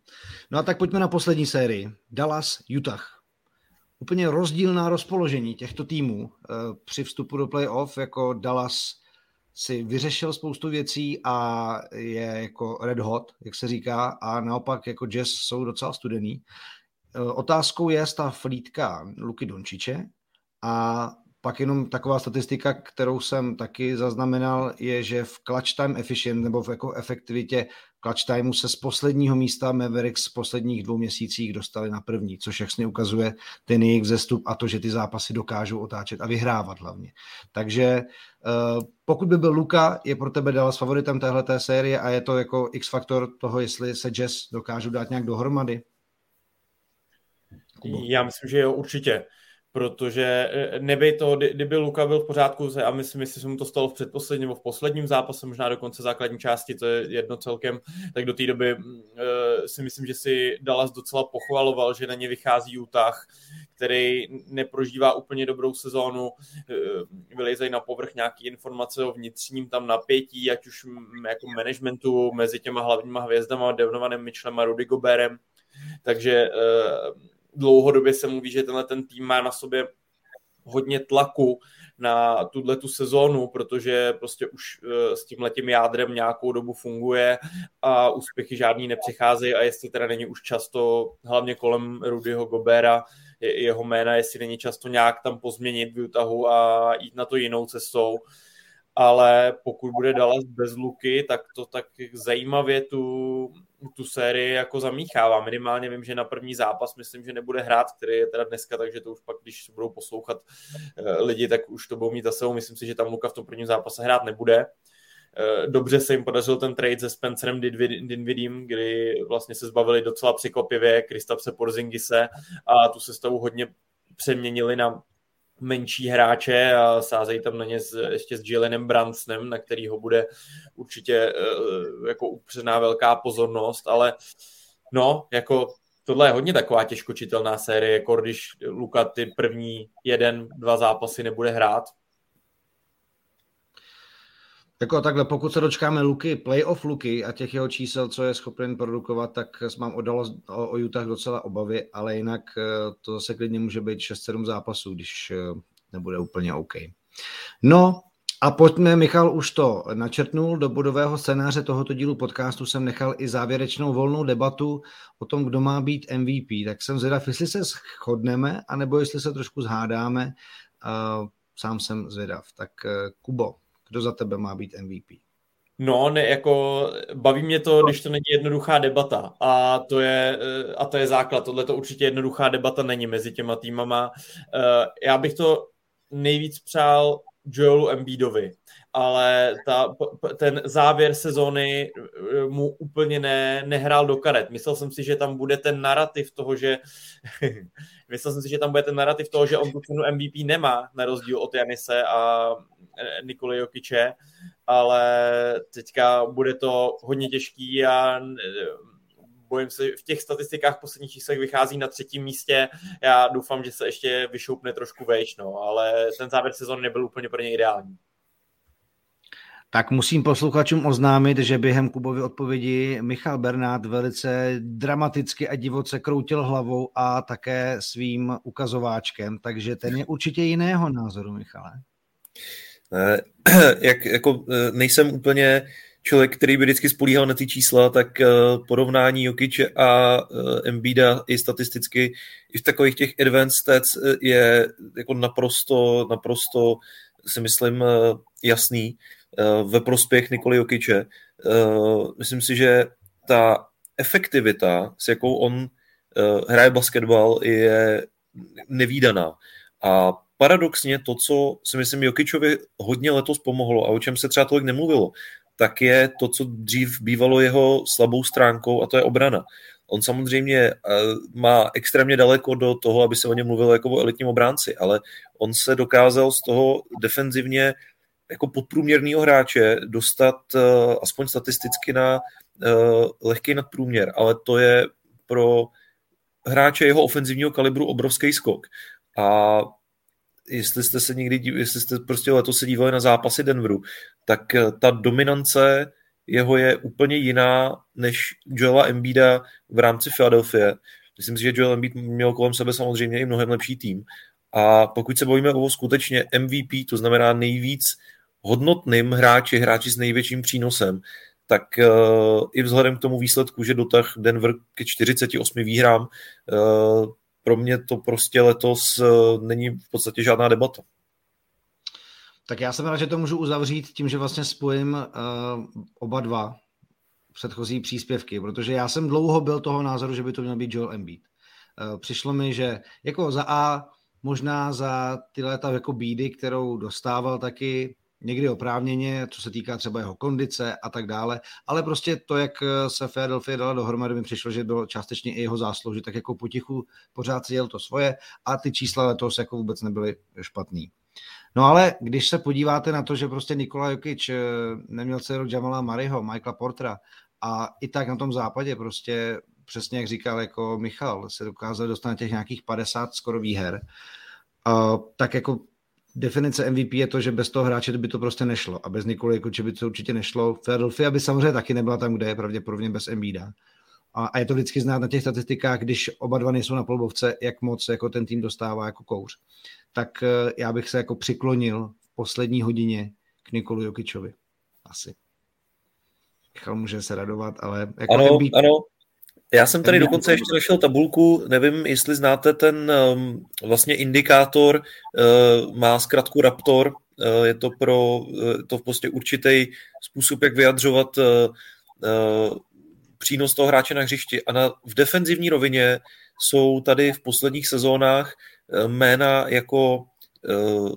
S1: No a tak pojďme na poslední sérii. Dallas, Utah. Úplně rozdílná rozpoložení těchto týmů eh, při vstupu do playoff, jako Dallas si vyřešil spoustu věcí a je jako red hot, jak se říká, a naopak jako Jazz jsou docela studený. Eh, otázkou je ta flítka Luky Dončiče a pak jenom taková statistika, kterou jsem taky zaznamenal, je, že v clutch time efficient nebo v jako efektivitě clutch timeu se z posledního místa Mavericks v posledních dvou měsících dostali na první, což jasně ukazuje ten jejich vzestup a to, že ty zápasy dokážou otáčet a vyhrávat hlavně. Takže eh, pokud by byl Luka, je pro tebe Dallas favoritem téhleté série a je to jako X-faktor toho, jestli se Jazz dokážou dát nějak dohromady?
S2: Kubo. Já myslím, že jo, určitě protože e, neby to, kdyby Luka byl v pořádku a myslím, jestli se mu to stalo v předposledním nebo v posledním zápase, možná do konce základní části, to je jedno celkem, tak do té doby uh, si myslím, že si Dallas docela pochvaloval, že na ně vychází Utah, který neprožívá úplně dobrou sezónu, uh, vylejzají na povrch nějaké informace o vnitřním tam napětí, ať už jako managementu mezi těma hlavníma hvězdama, Devnovanem Mitchellem a Rudy Goberem, takže dlouhodobě se mluví, že tenhle ten tým má na sobě hodně tlaku na tuhle tu sezónu, protože prostě už eh, s tím letím jádrem nějakou dobu funguje a úspěchy žádný nepřicházejí a jestli teda není už často, hlavně kolem Rudyho Gobera, jeho jména, jestli není často nějak tam pozměnit v Utahu a jít na to jinou cestou, ale pokud bude Dallas bez Luky, tak to tak zajímavě tu, tu sérii jako zamíchává. Minimálně vím, že na první zápas myslím, že nebude hrát, který je teda dneska, takže to už pak, když budou poslouchat eh, lidi, tak už to budou mít za sebou. Myslím si, že tam Luka v tom prvním zápase hrát nebude. Eh, dobře se jim podařil ten trade se Spencerem Dinvidím, kdy vlastně se zbavili docela překvapivě Kristapse Porzingise a tu sestavu hodně přeměnili na menší hráče a sázejí tam na ně s, ještě s Jalenem Bransonem, na kterýho bude určitě uh, jako upřená velká pozornost, ale no, jako tohle je hodně taková těžkočitelná série, jako když Luka ty první jeden, dva zápasy nebude hrát,
S1: jako takhle, pokud se dočkáme Luky, playoff Luky a těch jeho čísel, co je schopen produkovat, tak mám odalo o, o Utah docela obavy, ale jinak eh, to zase klidně může být 6-7 zápasů, když eh, nebude úplně OK. No a pojďme, Michal už to načrtnul, do bodového scénáře tohoto dílu podcastu jsem nechal i závěrečnou volnou debatu o tom, kdo má být MVP. Tak jsem zvědav, jestli se shodneme, anebo jestli se trošku zhádáme. Uh, sám jsem zvědav. Tak Kubo, kdo za tebe má být MVP?
S2: No, ne, jako baví mě to, když to není jednoduchá debata a to je, eh, a to je základ. Tohle to určitě jednoduchá debata není mezi těma týmama. Eh, já bych to nejvíc přál Joelu Embiidovi, ale ta, ten závěr sezóny eh, mu úplně ne, nehrál do karet. Myslel jsem si, že tam bude ten narrativ toho, že [LAUGHS] myslel jsem si, že tam bude ten narrativ toho, že on tu cenu MVP nemá, na rozdíl od Janise a Nikoli Jokiče, ale teďka bude to hodně těžký a bojím se, v těch statistikách posledních číslech vychází na třetím místě. Já doufám, že se ještě vyšoupne trošku vejš, no, ale ten závěr sezóny nebyl úplně pro ně ideální.
S1: Tak musím posluchačům oznámit, že během Kubovy odpovědi Michal Bernát velice dramaticky a divoce kroutil hlavou a také svým ukazováčkem, takže ten je určitě jiného názoru, Michale. [CLEARS THROAT]
S3: Jak, jako, eh, nejsem úplně člověk, který by vždycky spolíhal na ty čísla, tak eh, porovnání Jokiče a eh, Embida i statisticky i v takových těch advanced stats je jako naprosto, naprosto si myslím jasný ve prospěch Nikoli Jokiče. Myslím si, že ta efektivita, s jakou on hraje basketbal, je nevýdaná. A paradoxně to, co si myslím Jokičovi hodně letos pomohlo a o čem se třeba tolik nemluvilo, tak je to, co dřív bývalo jeho slabou stránkou a to je obrana. On samozřejmě eh, má extrémně daleko do toho, aby se o něm mluvilo jako o elitním obránci, ale on se dokázal z toho defenzivně jako podprůměrného hráče dostat uh, aspoň statisticky na uh, lehký nadprůměr, ale to je pro hráče jeho ofenzivního kalibru obrovský skok. A jestli jste se někdy, jestli jste prostě letos se dívali na zápasy Denveru, tak eh, ta dominance jeho je úplně jiná než Joela Embida v rámci Philadelphia. Myslím si, že Joel Embiid měl kolem sebe samozřejmě i mnohem lepší tým. A pokud se bavíme o skutečně MVP, to znamená nejvíc hodnotným hráči, hráči s největším přínosem, tak uh, i vzhledem k tomu výsledku, že dotah Denver ke 48 výhrám, uh, pro mě to prostě letos uh, není v podstatě žádná debata.
S1: Tak já jsem rád, že to můžu uzavřít tím, že vlastně spojím uh, oba dva předchozí příspěvky, protože já jsem dlouho byl toho názoru, že by to měl být Joel Embiid. Uh, přišlo mi, že jako za A možná za ty léta jako bídy, kterou dostával taky někdy oprávněně, co se týká třeba jeho kondice a tak dále, ale prostě to, jak se Philadelphia dala dohromady, mi přišlo, že bylo částečně i jeho zásluhy, tak jako potichu pořád si jel to svoje a ty čísla letos jako vůbec nebyly špatný. No ale když se podíváte na to, že prostě Nikola Jokic eh, neměl dceru Jamala Mariho, Michaela Portra a i tak na tom západě prostě přesně jak říkal jako Michal, se dokázal dostat na těch nějakých 50 skoro výher, uh, tak jako definice MVP je to, že bez toho hráče by to prostě nešlo a bez Nikoly Jokiče by to určitě nešlo. Philadelphia by samozřejmě taky nebyla tam, kde je pravděpodobně bez Embiida. A, a je to vždycky znát na těch statistikách, když oba dva nejsou na polbovce, jak moc jako ten tým dostává jako kouř tak eh, já bych se jako přiklonil v poslední hodině k Nikolu Jokičovi. Asi. Michal může se radovat, ale jako
S3: ano, MB... ano. Já jsem tady dokonce ještě našel tabulku, nevím, jestli znáte ten um, vlastně indikátor, uh, má zkrátku Raptor, uh, je to pro uh, to v prostě určitý způsob, jak vyjadřovat uh, uh, přínos toho hráče na hřišti. A na, v defenzivní rovině jsou tady v posledních sezónách jména jako uh,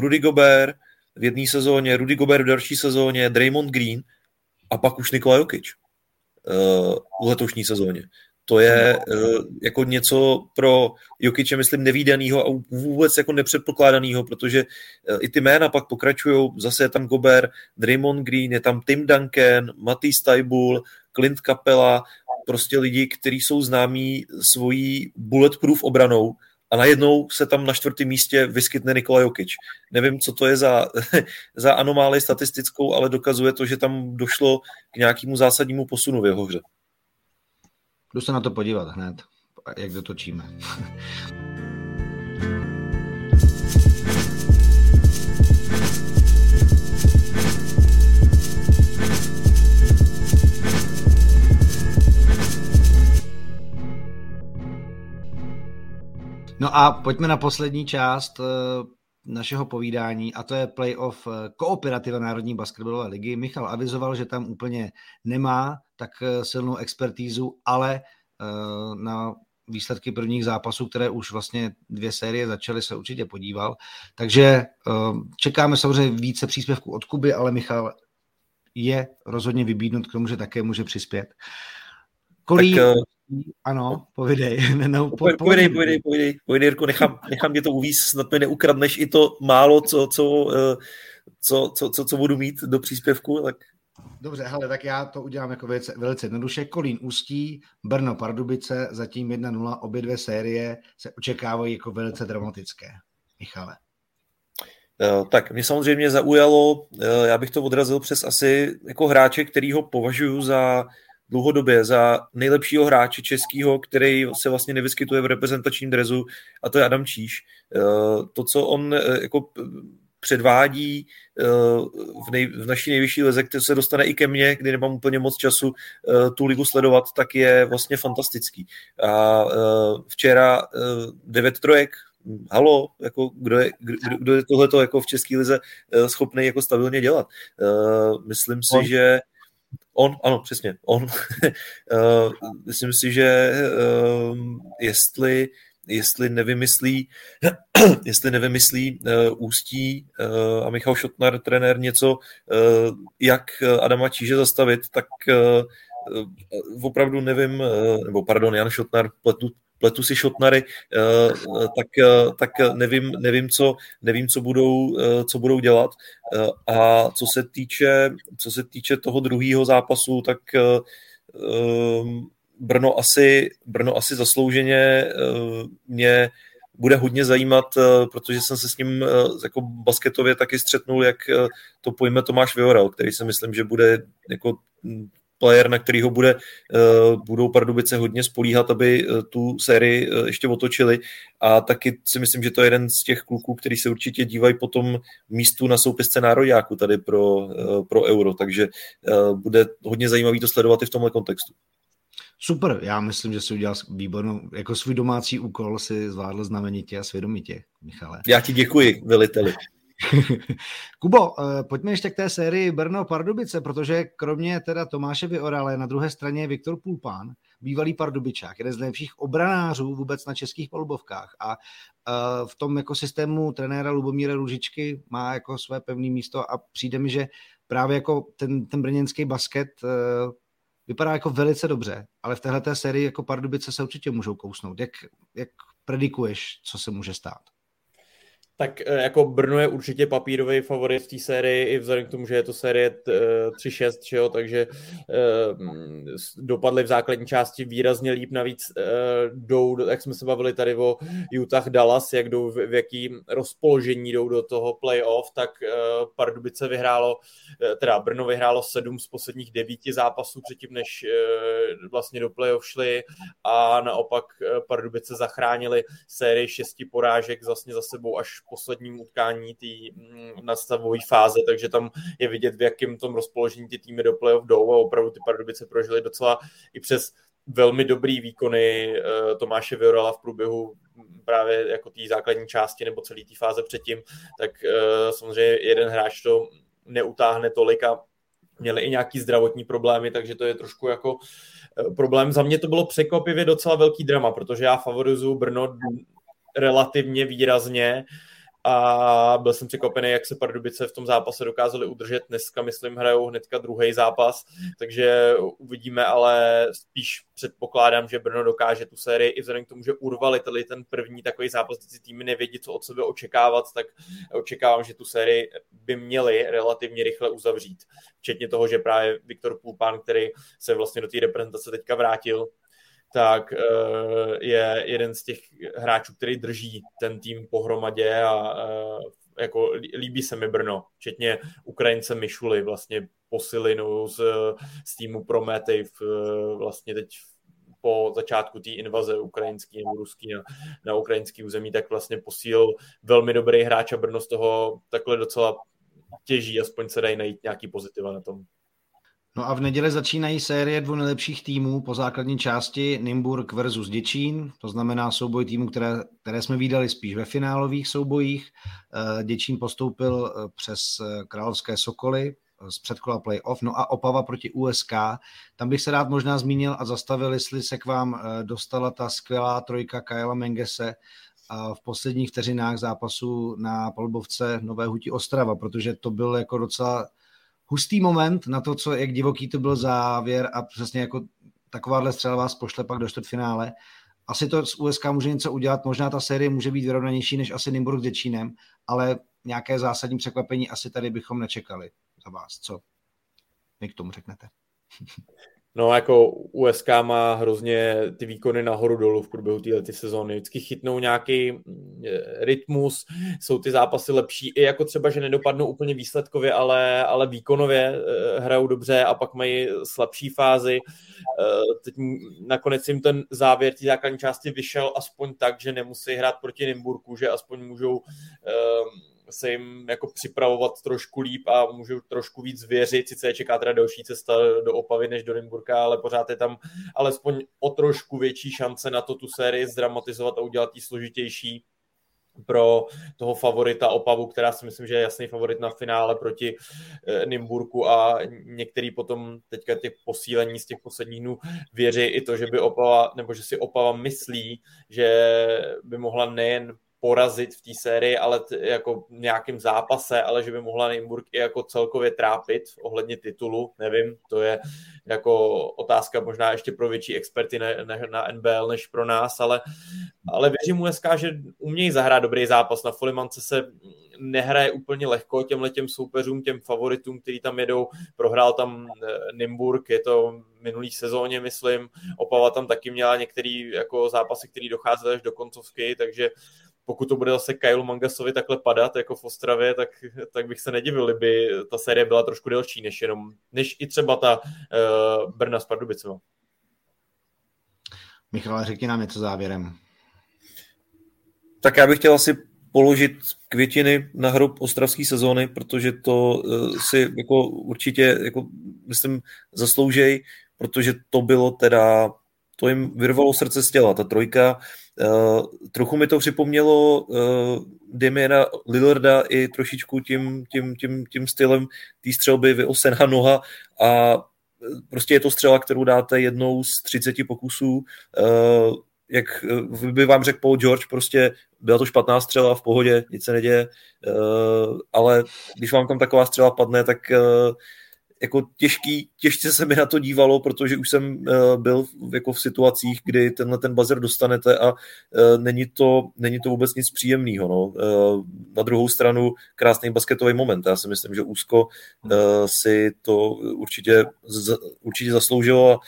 S3: Rudy Gobert v jedné sezóně, Rudy Gobert v další sezóně, Draymond Green a pak už Nikola Jokic uh, v letošní sezóně. To je uh, jako něco pro Jokiče, myslím, nevýdaného a vůbec jako nepředpokládaného, protože uh, i ty jména pak pokračují. Zase je tam Gobert, Draymond Green, je tam Tim Duncan, Matisse Taibul, Clint Capella, prostě lidi, kteří jsou známí svojí bulletproof obranou, a najednou se tam na čtvrtém místě vyskytne Nikola Jokic. Nevím, co to je za, [LAUGHS] za anomálii statistickou, ale dokazuje to, že tam došlo k nějakému zásadnímu posunu v jeho hře.
S1: Jdu se na to podívat hned, jak dotočíme. [LAUGHS] No a pojďme na poslední část eh, našeho povídání a to je playoff eh, kooperativa Národní basketbalové ligy. Michal avizoval, že tam úplně nemá tak eh, silnou expertízu, ale na výsledky prvních zápasů, které už vlastně dvě série začaly, se určitě podíval. Takže čekáme samozřejmě více příspěvků od Kuby, ale Michal je rozhodně vybídnut k tomu, že také může přispět.
S3: Kolí... Tak,
S1: ano, povidej. [LAUGHS]
S3: no, po, povidej, povidej, povidej, povidej, Jirko, nechám, nechám tě to uvíz, snad mi neukradneš i to málo, co, co, eh, co, co, co, co budu mít do příspěvku, tak
S1: Dobře, hele, tak já to udělám jako velice, velice jednoduše. Kolín Ústí, Brno Pardubice, zatím 1-0, obě dvě série se očekávají jako velice dramatické. Michale.
S3: Eh, tak mě samozřejmě zaujalo, eh, já bych to odrazil přes asi jako hráče, který ho považuji za dlouhodobě za nejlepšího hráče českého, který se vlastně nevyskytuje v reprezentačním drezu a to je Adam Číš. Eh, to, co on eh, jako předvádí eh, v, nej, v naší nejvyšší lize, který se dostane i ke mně, kdy nemám úplně moc času tu ligu sledovat, tak je vlastně fantastický. A včera devět trojek, halo, jako kdo, je, kdo, kdo je tohleto jako v české lize schopný jako stabilně dělat. Myslím si, on. že On, ano, přesně, on. uh, [LAUGHS] myslím si, že uh, jestli, jestli nevymyslí, [CLEARS THROAT] jestli nevymyslí uh, Ústí uh, a Michal Šotnar, trenér, něco, jak Adama Číže zastavit, tak opravdu nevím, nebo pardon, Jan Šotnar, pletu, pletu si šotnary, eh, tak, eh, tak nevím, nevím, co, nevím co, budou, eh, co budou dělat. A co se týče, co se týče toho druhého zápasu, tak Brno asi, Brno asi zaslouženě mě bude hodně zajímat, protože jsem se s ním jako basketově taky střetnul, jak to pojme Tomáš Vioral, který si myslím, že bude jako player, na kterýho bude, uh, budou Pardubice hodně spolíhat, aby uh, tu sérii uh, ještě otočili a taky si myslím, že to je jeden z těch kluků, který se určitě dívají po tom místu na soupisce národňáku tady pro, pro Euro, takže bude hodně zajímavý to sledovat i v tomhle kontextu.
S1: Super, já myslím, že si udělal výbornou, jako svůj domácí úkol si zvládl znamenitě a svědomitě, Michale.
S3: Já ti děkuji, veliteli. [LAUGHS]
S1: Kubo, eh, pojďme ještě k té sérii Brno Pardubice, protože kromě teda Tomáše Vyorale na druhé straně je Viktor Pulpán, bývalý Pardubičák, jeden z nejlepších obranářů vůbec na českých palubovkách a eh, v tom jako systému trenéra Lubomíra Růžičky má jako své pevné místo a přijde mi, že právě jako ten, ten brněnský basket eh, vypadá jako velice dobře, ale v téhle sérii jako Pardubice se určitě můžou kousnout. Jak, jak predikuješ, co se může stát?
S2: Tak eh, jako Brno je určitě papírový favorit v té sérii, i vzhledem k tomu, že je to série 3-6, že jo, takže uh, dopadly v základní části výrazně líp, navíc uh, jdou, jak jsme se bavili tady o Utah Dallas, jak jdou, v, jaký rozpoložení jdou do toho playoff, tak Pardubice vyhrálo, teda Brno vyhrálo sedm z posledních devíti zápasů předtím, než vlastně do playoff šli a naopak Pardubice zachránili sérii šesti porážek vlastně za sebou až posledním utkání té mm, nastavové fáze, takže tam je vidět, v jakém tom rozpoložení ty týmy do playoff jdou a opravdu ty Pardubice prožily docela i přes velmi dobrý výkony eh, Tomáše Viorala v průběhu právě jako té základní části nebo celé té fáze předtím, tak eh, samozřejmě jeden hráč to neutáhne tolik a měli i nějaký zdravotní problémy, takže to je trošku jako eh, problém. Za mě to bylo překvapivě docela velký drama, protože já favorizuju Brno relativně výrazně a byl jsem překvapený, jak se Pardubice v tom zápase dokázali udržet. Dneska, myslím, hrajou hnedka druhý zápas, takže uvidíme, ale spíš předpokládám, že Brno dokáže tu sérii i vzhledem k tomu, že urvali tady ten první takový zápas, kdy týmy nevědí, co od sebe očekávat, tak očekávám, že tu sérii by měli relativně rychle uzavřít. Včetně toho, že právě Viktor Pulpán, který se vlastně do té reprezentace teďka vrátil, tak eh, je jeden z těch hráčů, který drží ten tým pohromadě a eh, jako líbí se mi Brno, včetně Ukrajince Mišuly, vlastně posilinu z, z týmu Prometej v, vlastně teď po začátku té invaze ukrajinský nebo ruský na, na ukrajinský území, tak vlastně posílil velmi dobrý hráč a Brno z toho takhle docela těží, aspoň se dají najít nějaký pozitiva na tom.
S1: No a v neděli začínají série dvou nejlepších týmů po základní části Nymburk versus Děčín, to znamená souboj týmů, které, které jsme viděli spíš ve finálových soubojích. Eh, Děčín postoupil eh, přes eh, Královské Sokoly z předkola playoff, no a Opava proti USK. Tam bych se rád možná zmínil a zastavil, jestli se k vám dostala ta skvělá trojka Kajela Mengese v posledních vteřinách zápasu na palbovce Nové Huti Ostrava, protože to byl jako docela hustý moment na to, co, jak divoký to byl závěr a přesně jako takováhle střela vás pošle pak do čtvrtfinále. Asi to z USK může něco udělat, možná ta série může být vyrovnanější než asi Nymburk s Děčínem, ale nějaké zásadní překvapení asi tady bychom nečekali za vás. Co mi k tomu řeknete? [LAUGHS]
S2: No, jako USK má hrozně ty výkony nahoru dolů v průběhu této sezóny. Vždycky chytnou nějaký mm, rytmus, jsou ty zápasy lepší, i jako třeba, že nedopadnou úplně výsledkově, ale, ale výkonově eh, hrajou dobře a pak mají slabší fázi. Eh, teď nakonec jim ten závěr té základní části vyšel aspoň tak, že nemusí hrát proti Nymburku, že aspoň můžou eh, se jim jako připravovat trošku líp a můžu trošku víc věřit. Sice je čeká teda další cesta do Opavy než do Nymburka, ale pořád je tam alespoň o trošku větší šance na to tu sérii zdramatizovat a udělat ji složitější pro toho favorita Opavu, která si myslím, že je jasný favorit na finále proti e, Nymburku a některý potom teďka těch posílení z těch posledních dnů věří i to, že by Opava, nebo že si Opava myslí, že by mohla nejen porazit v té sérii, ale t- jako v nějakém zápase, ale že by mohla Nymburk i jako celkově trápit ohledně titulu, nevím, to je jako otázka možná ještě pro větší experty na, na, na NBL než pro nás, ale, ale věřím USK, že umějí zahrát dobrý zápas. Na Folimance se nehraje úplně lehko těmhle těm soupeřům, těm favoritům, kteří tam jedou. Prohrál tam eh, Nymburk, je to minulý sezóně, myslím. Opava tam taky měla některé jako zápasy, které docházely až do koncovky, takže pokud to bude zase Kyle Mangasovi takhle padat jako v Ostravě, tak, tak bych se nedivil, kdyby ta série byla trošku delší, než jenom, než i třeba ta uh, Brna s Pardubicema.
S1: Michal, řekni nám něco závěrem.
S3: Tak já bych chtěl asi položit květiny na hrob ostravské sezóny, protože to uh, si jako určitě, jako, myslím, zasloužej, protože to bylo teda, to jim vyrvalo srdce z těla, ta trojka. Uh, trochu mi to připomnělo uh, Demiena Lillarda i trošičku tím, tím, tím, tím stylem té střelby vyosená noha a prostě je to střela, kterou dáte jednou z 30 pokusů. Uh, jak by vám řekl Paul George, prostě byla to špatná střela, v pohodě, nic se neděje, uh, ale když vám tam taková střela padne, tak uh, jako těžký, těžce se mi na to dívalo, protože už jsem uh, byl jako v situacích, kdy tenhle ten buzzer dostanete a uh, není, to, není to vůbec nic příjemného. No. Uh, na druhou stranu krásný basketový moment. Já si myslím, že Úzko uh, si to určitě, z, určitě zasloužilo a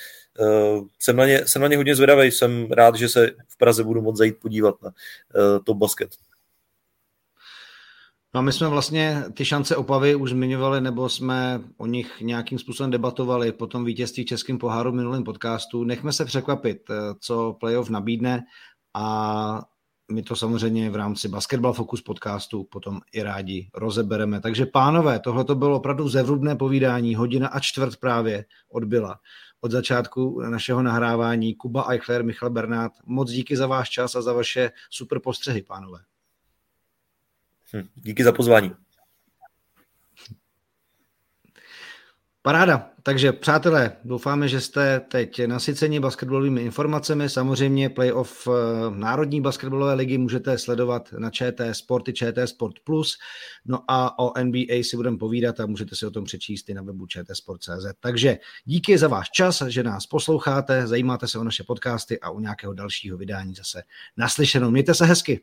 S3: uh, jsem, na ně, jsem na ně hodně zvědavý. Jsem rád, že se v Praze budu moct zajít podívat na uh, to basket.
S1: No a my jsme vlastně ty šance Opavy už zmiňovali, nebo jsme o nich nějakým způsobem debatovali po tom vítězství Českým poháru v minulém podcastu. Nechme se překvapit, eh, co playoff nabídne a my to samozřejmě v rámci Basketball Focus podcastu potom i rádi rozebereme. Takže pánové, tohle to bylo opravdu zevrubné povídání, hodina a čtvrt právě odbyla od začátku našeho nahrávání. Kuba Eichler, Michal Bernát, moc díky za váš čas a za vaše super postřehy, pánové.
S3: Hm, díky za pozvání.
S1: Paráda. Takže přátelé, doufáme, že jste teď nasyceni basketbalovými informacemi. Samozřejmě playoff eh, Národní basketbalové ligy můžete sledovat na ČT Sporty, ČT Sport Plus. No a o NBA si budeme povídat a můžete si o tom přečíst i na webu čtsport.cz. Takže díky za váš čas, že nás posloucháte, zajímáte se o naše podcasty a u nějakého dalšího vydání zase naslyšenou. Mějte se hezky.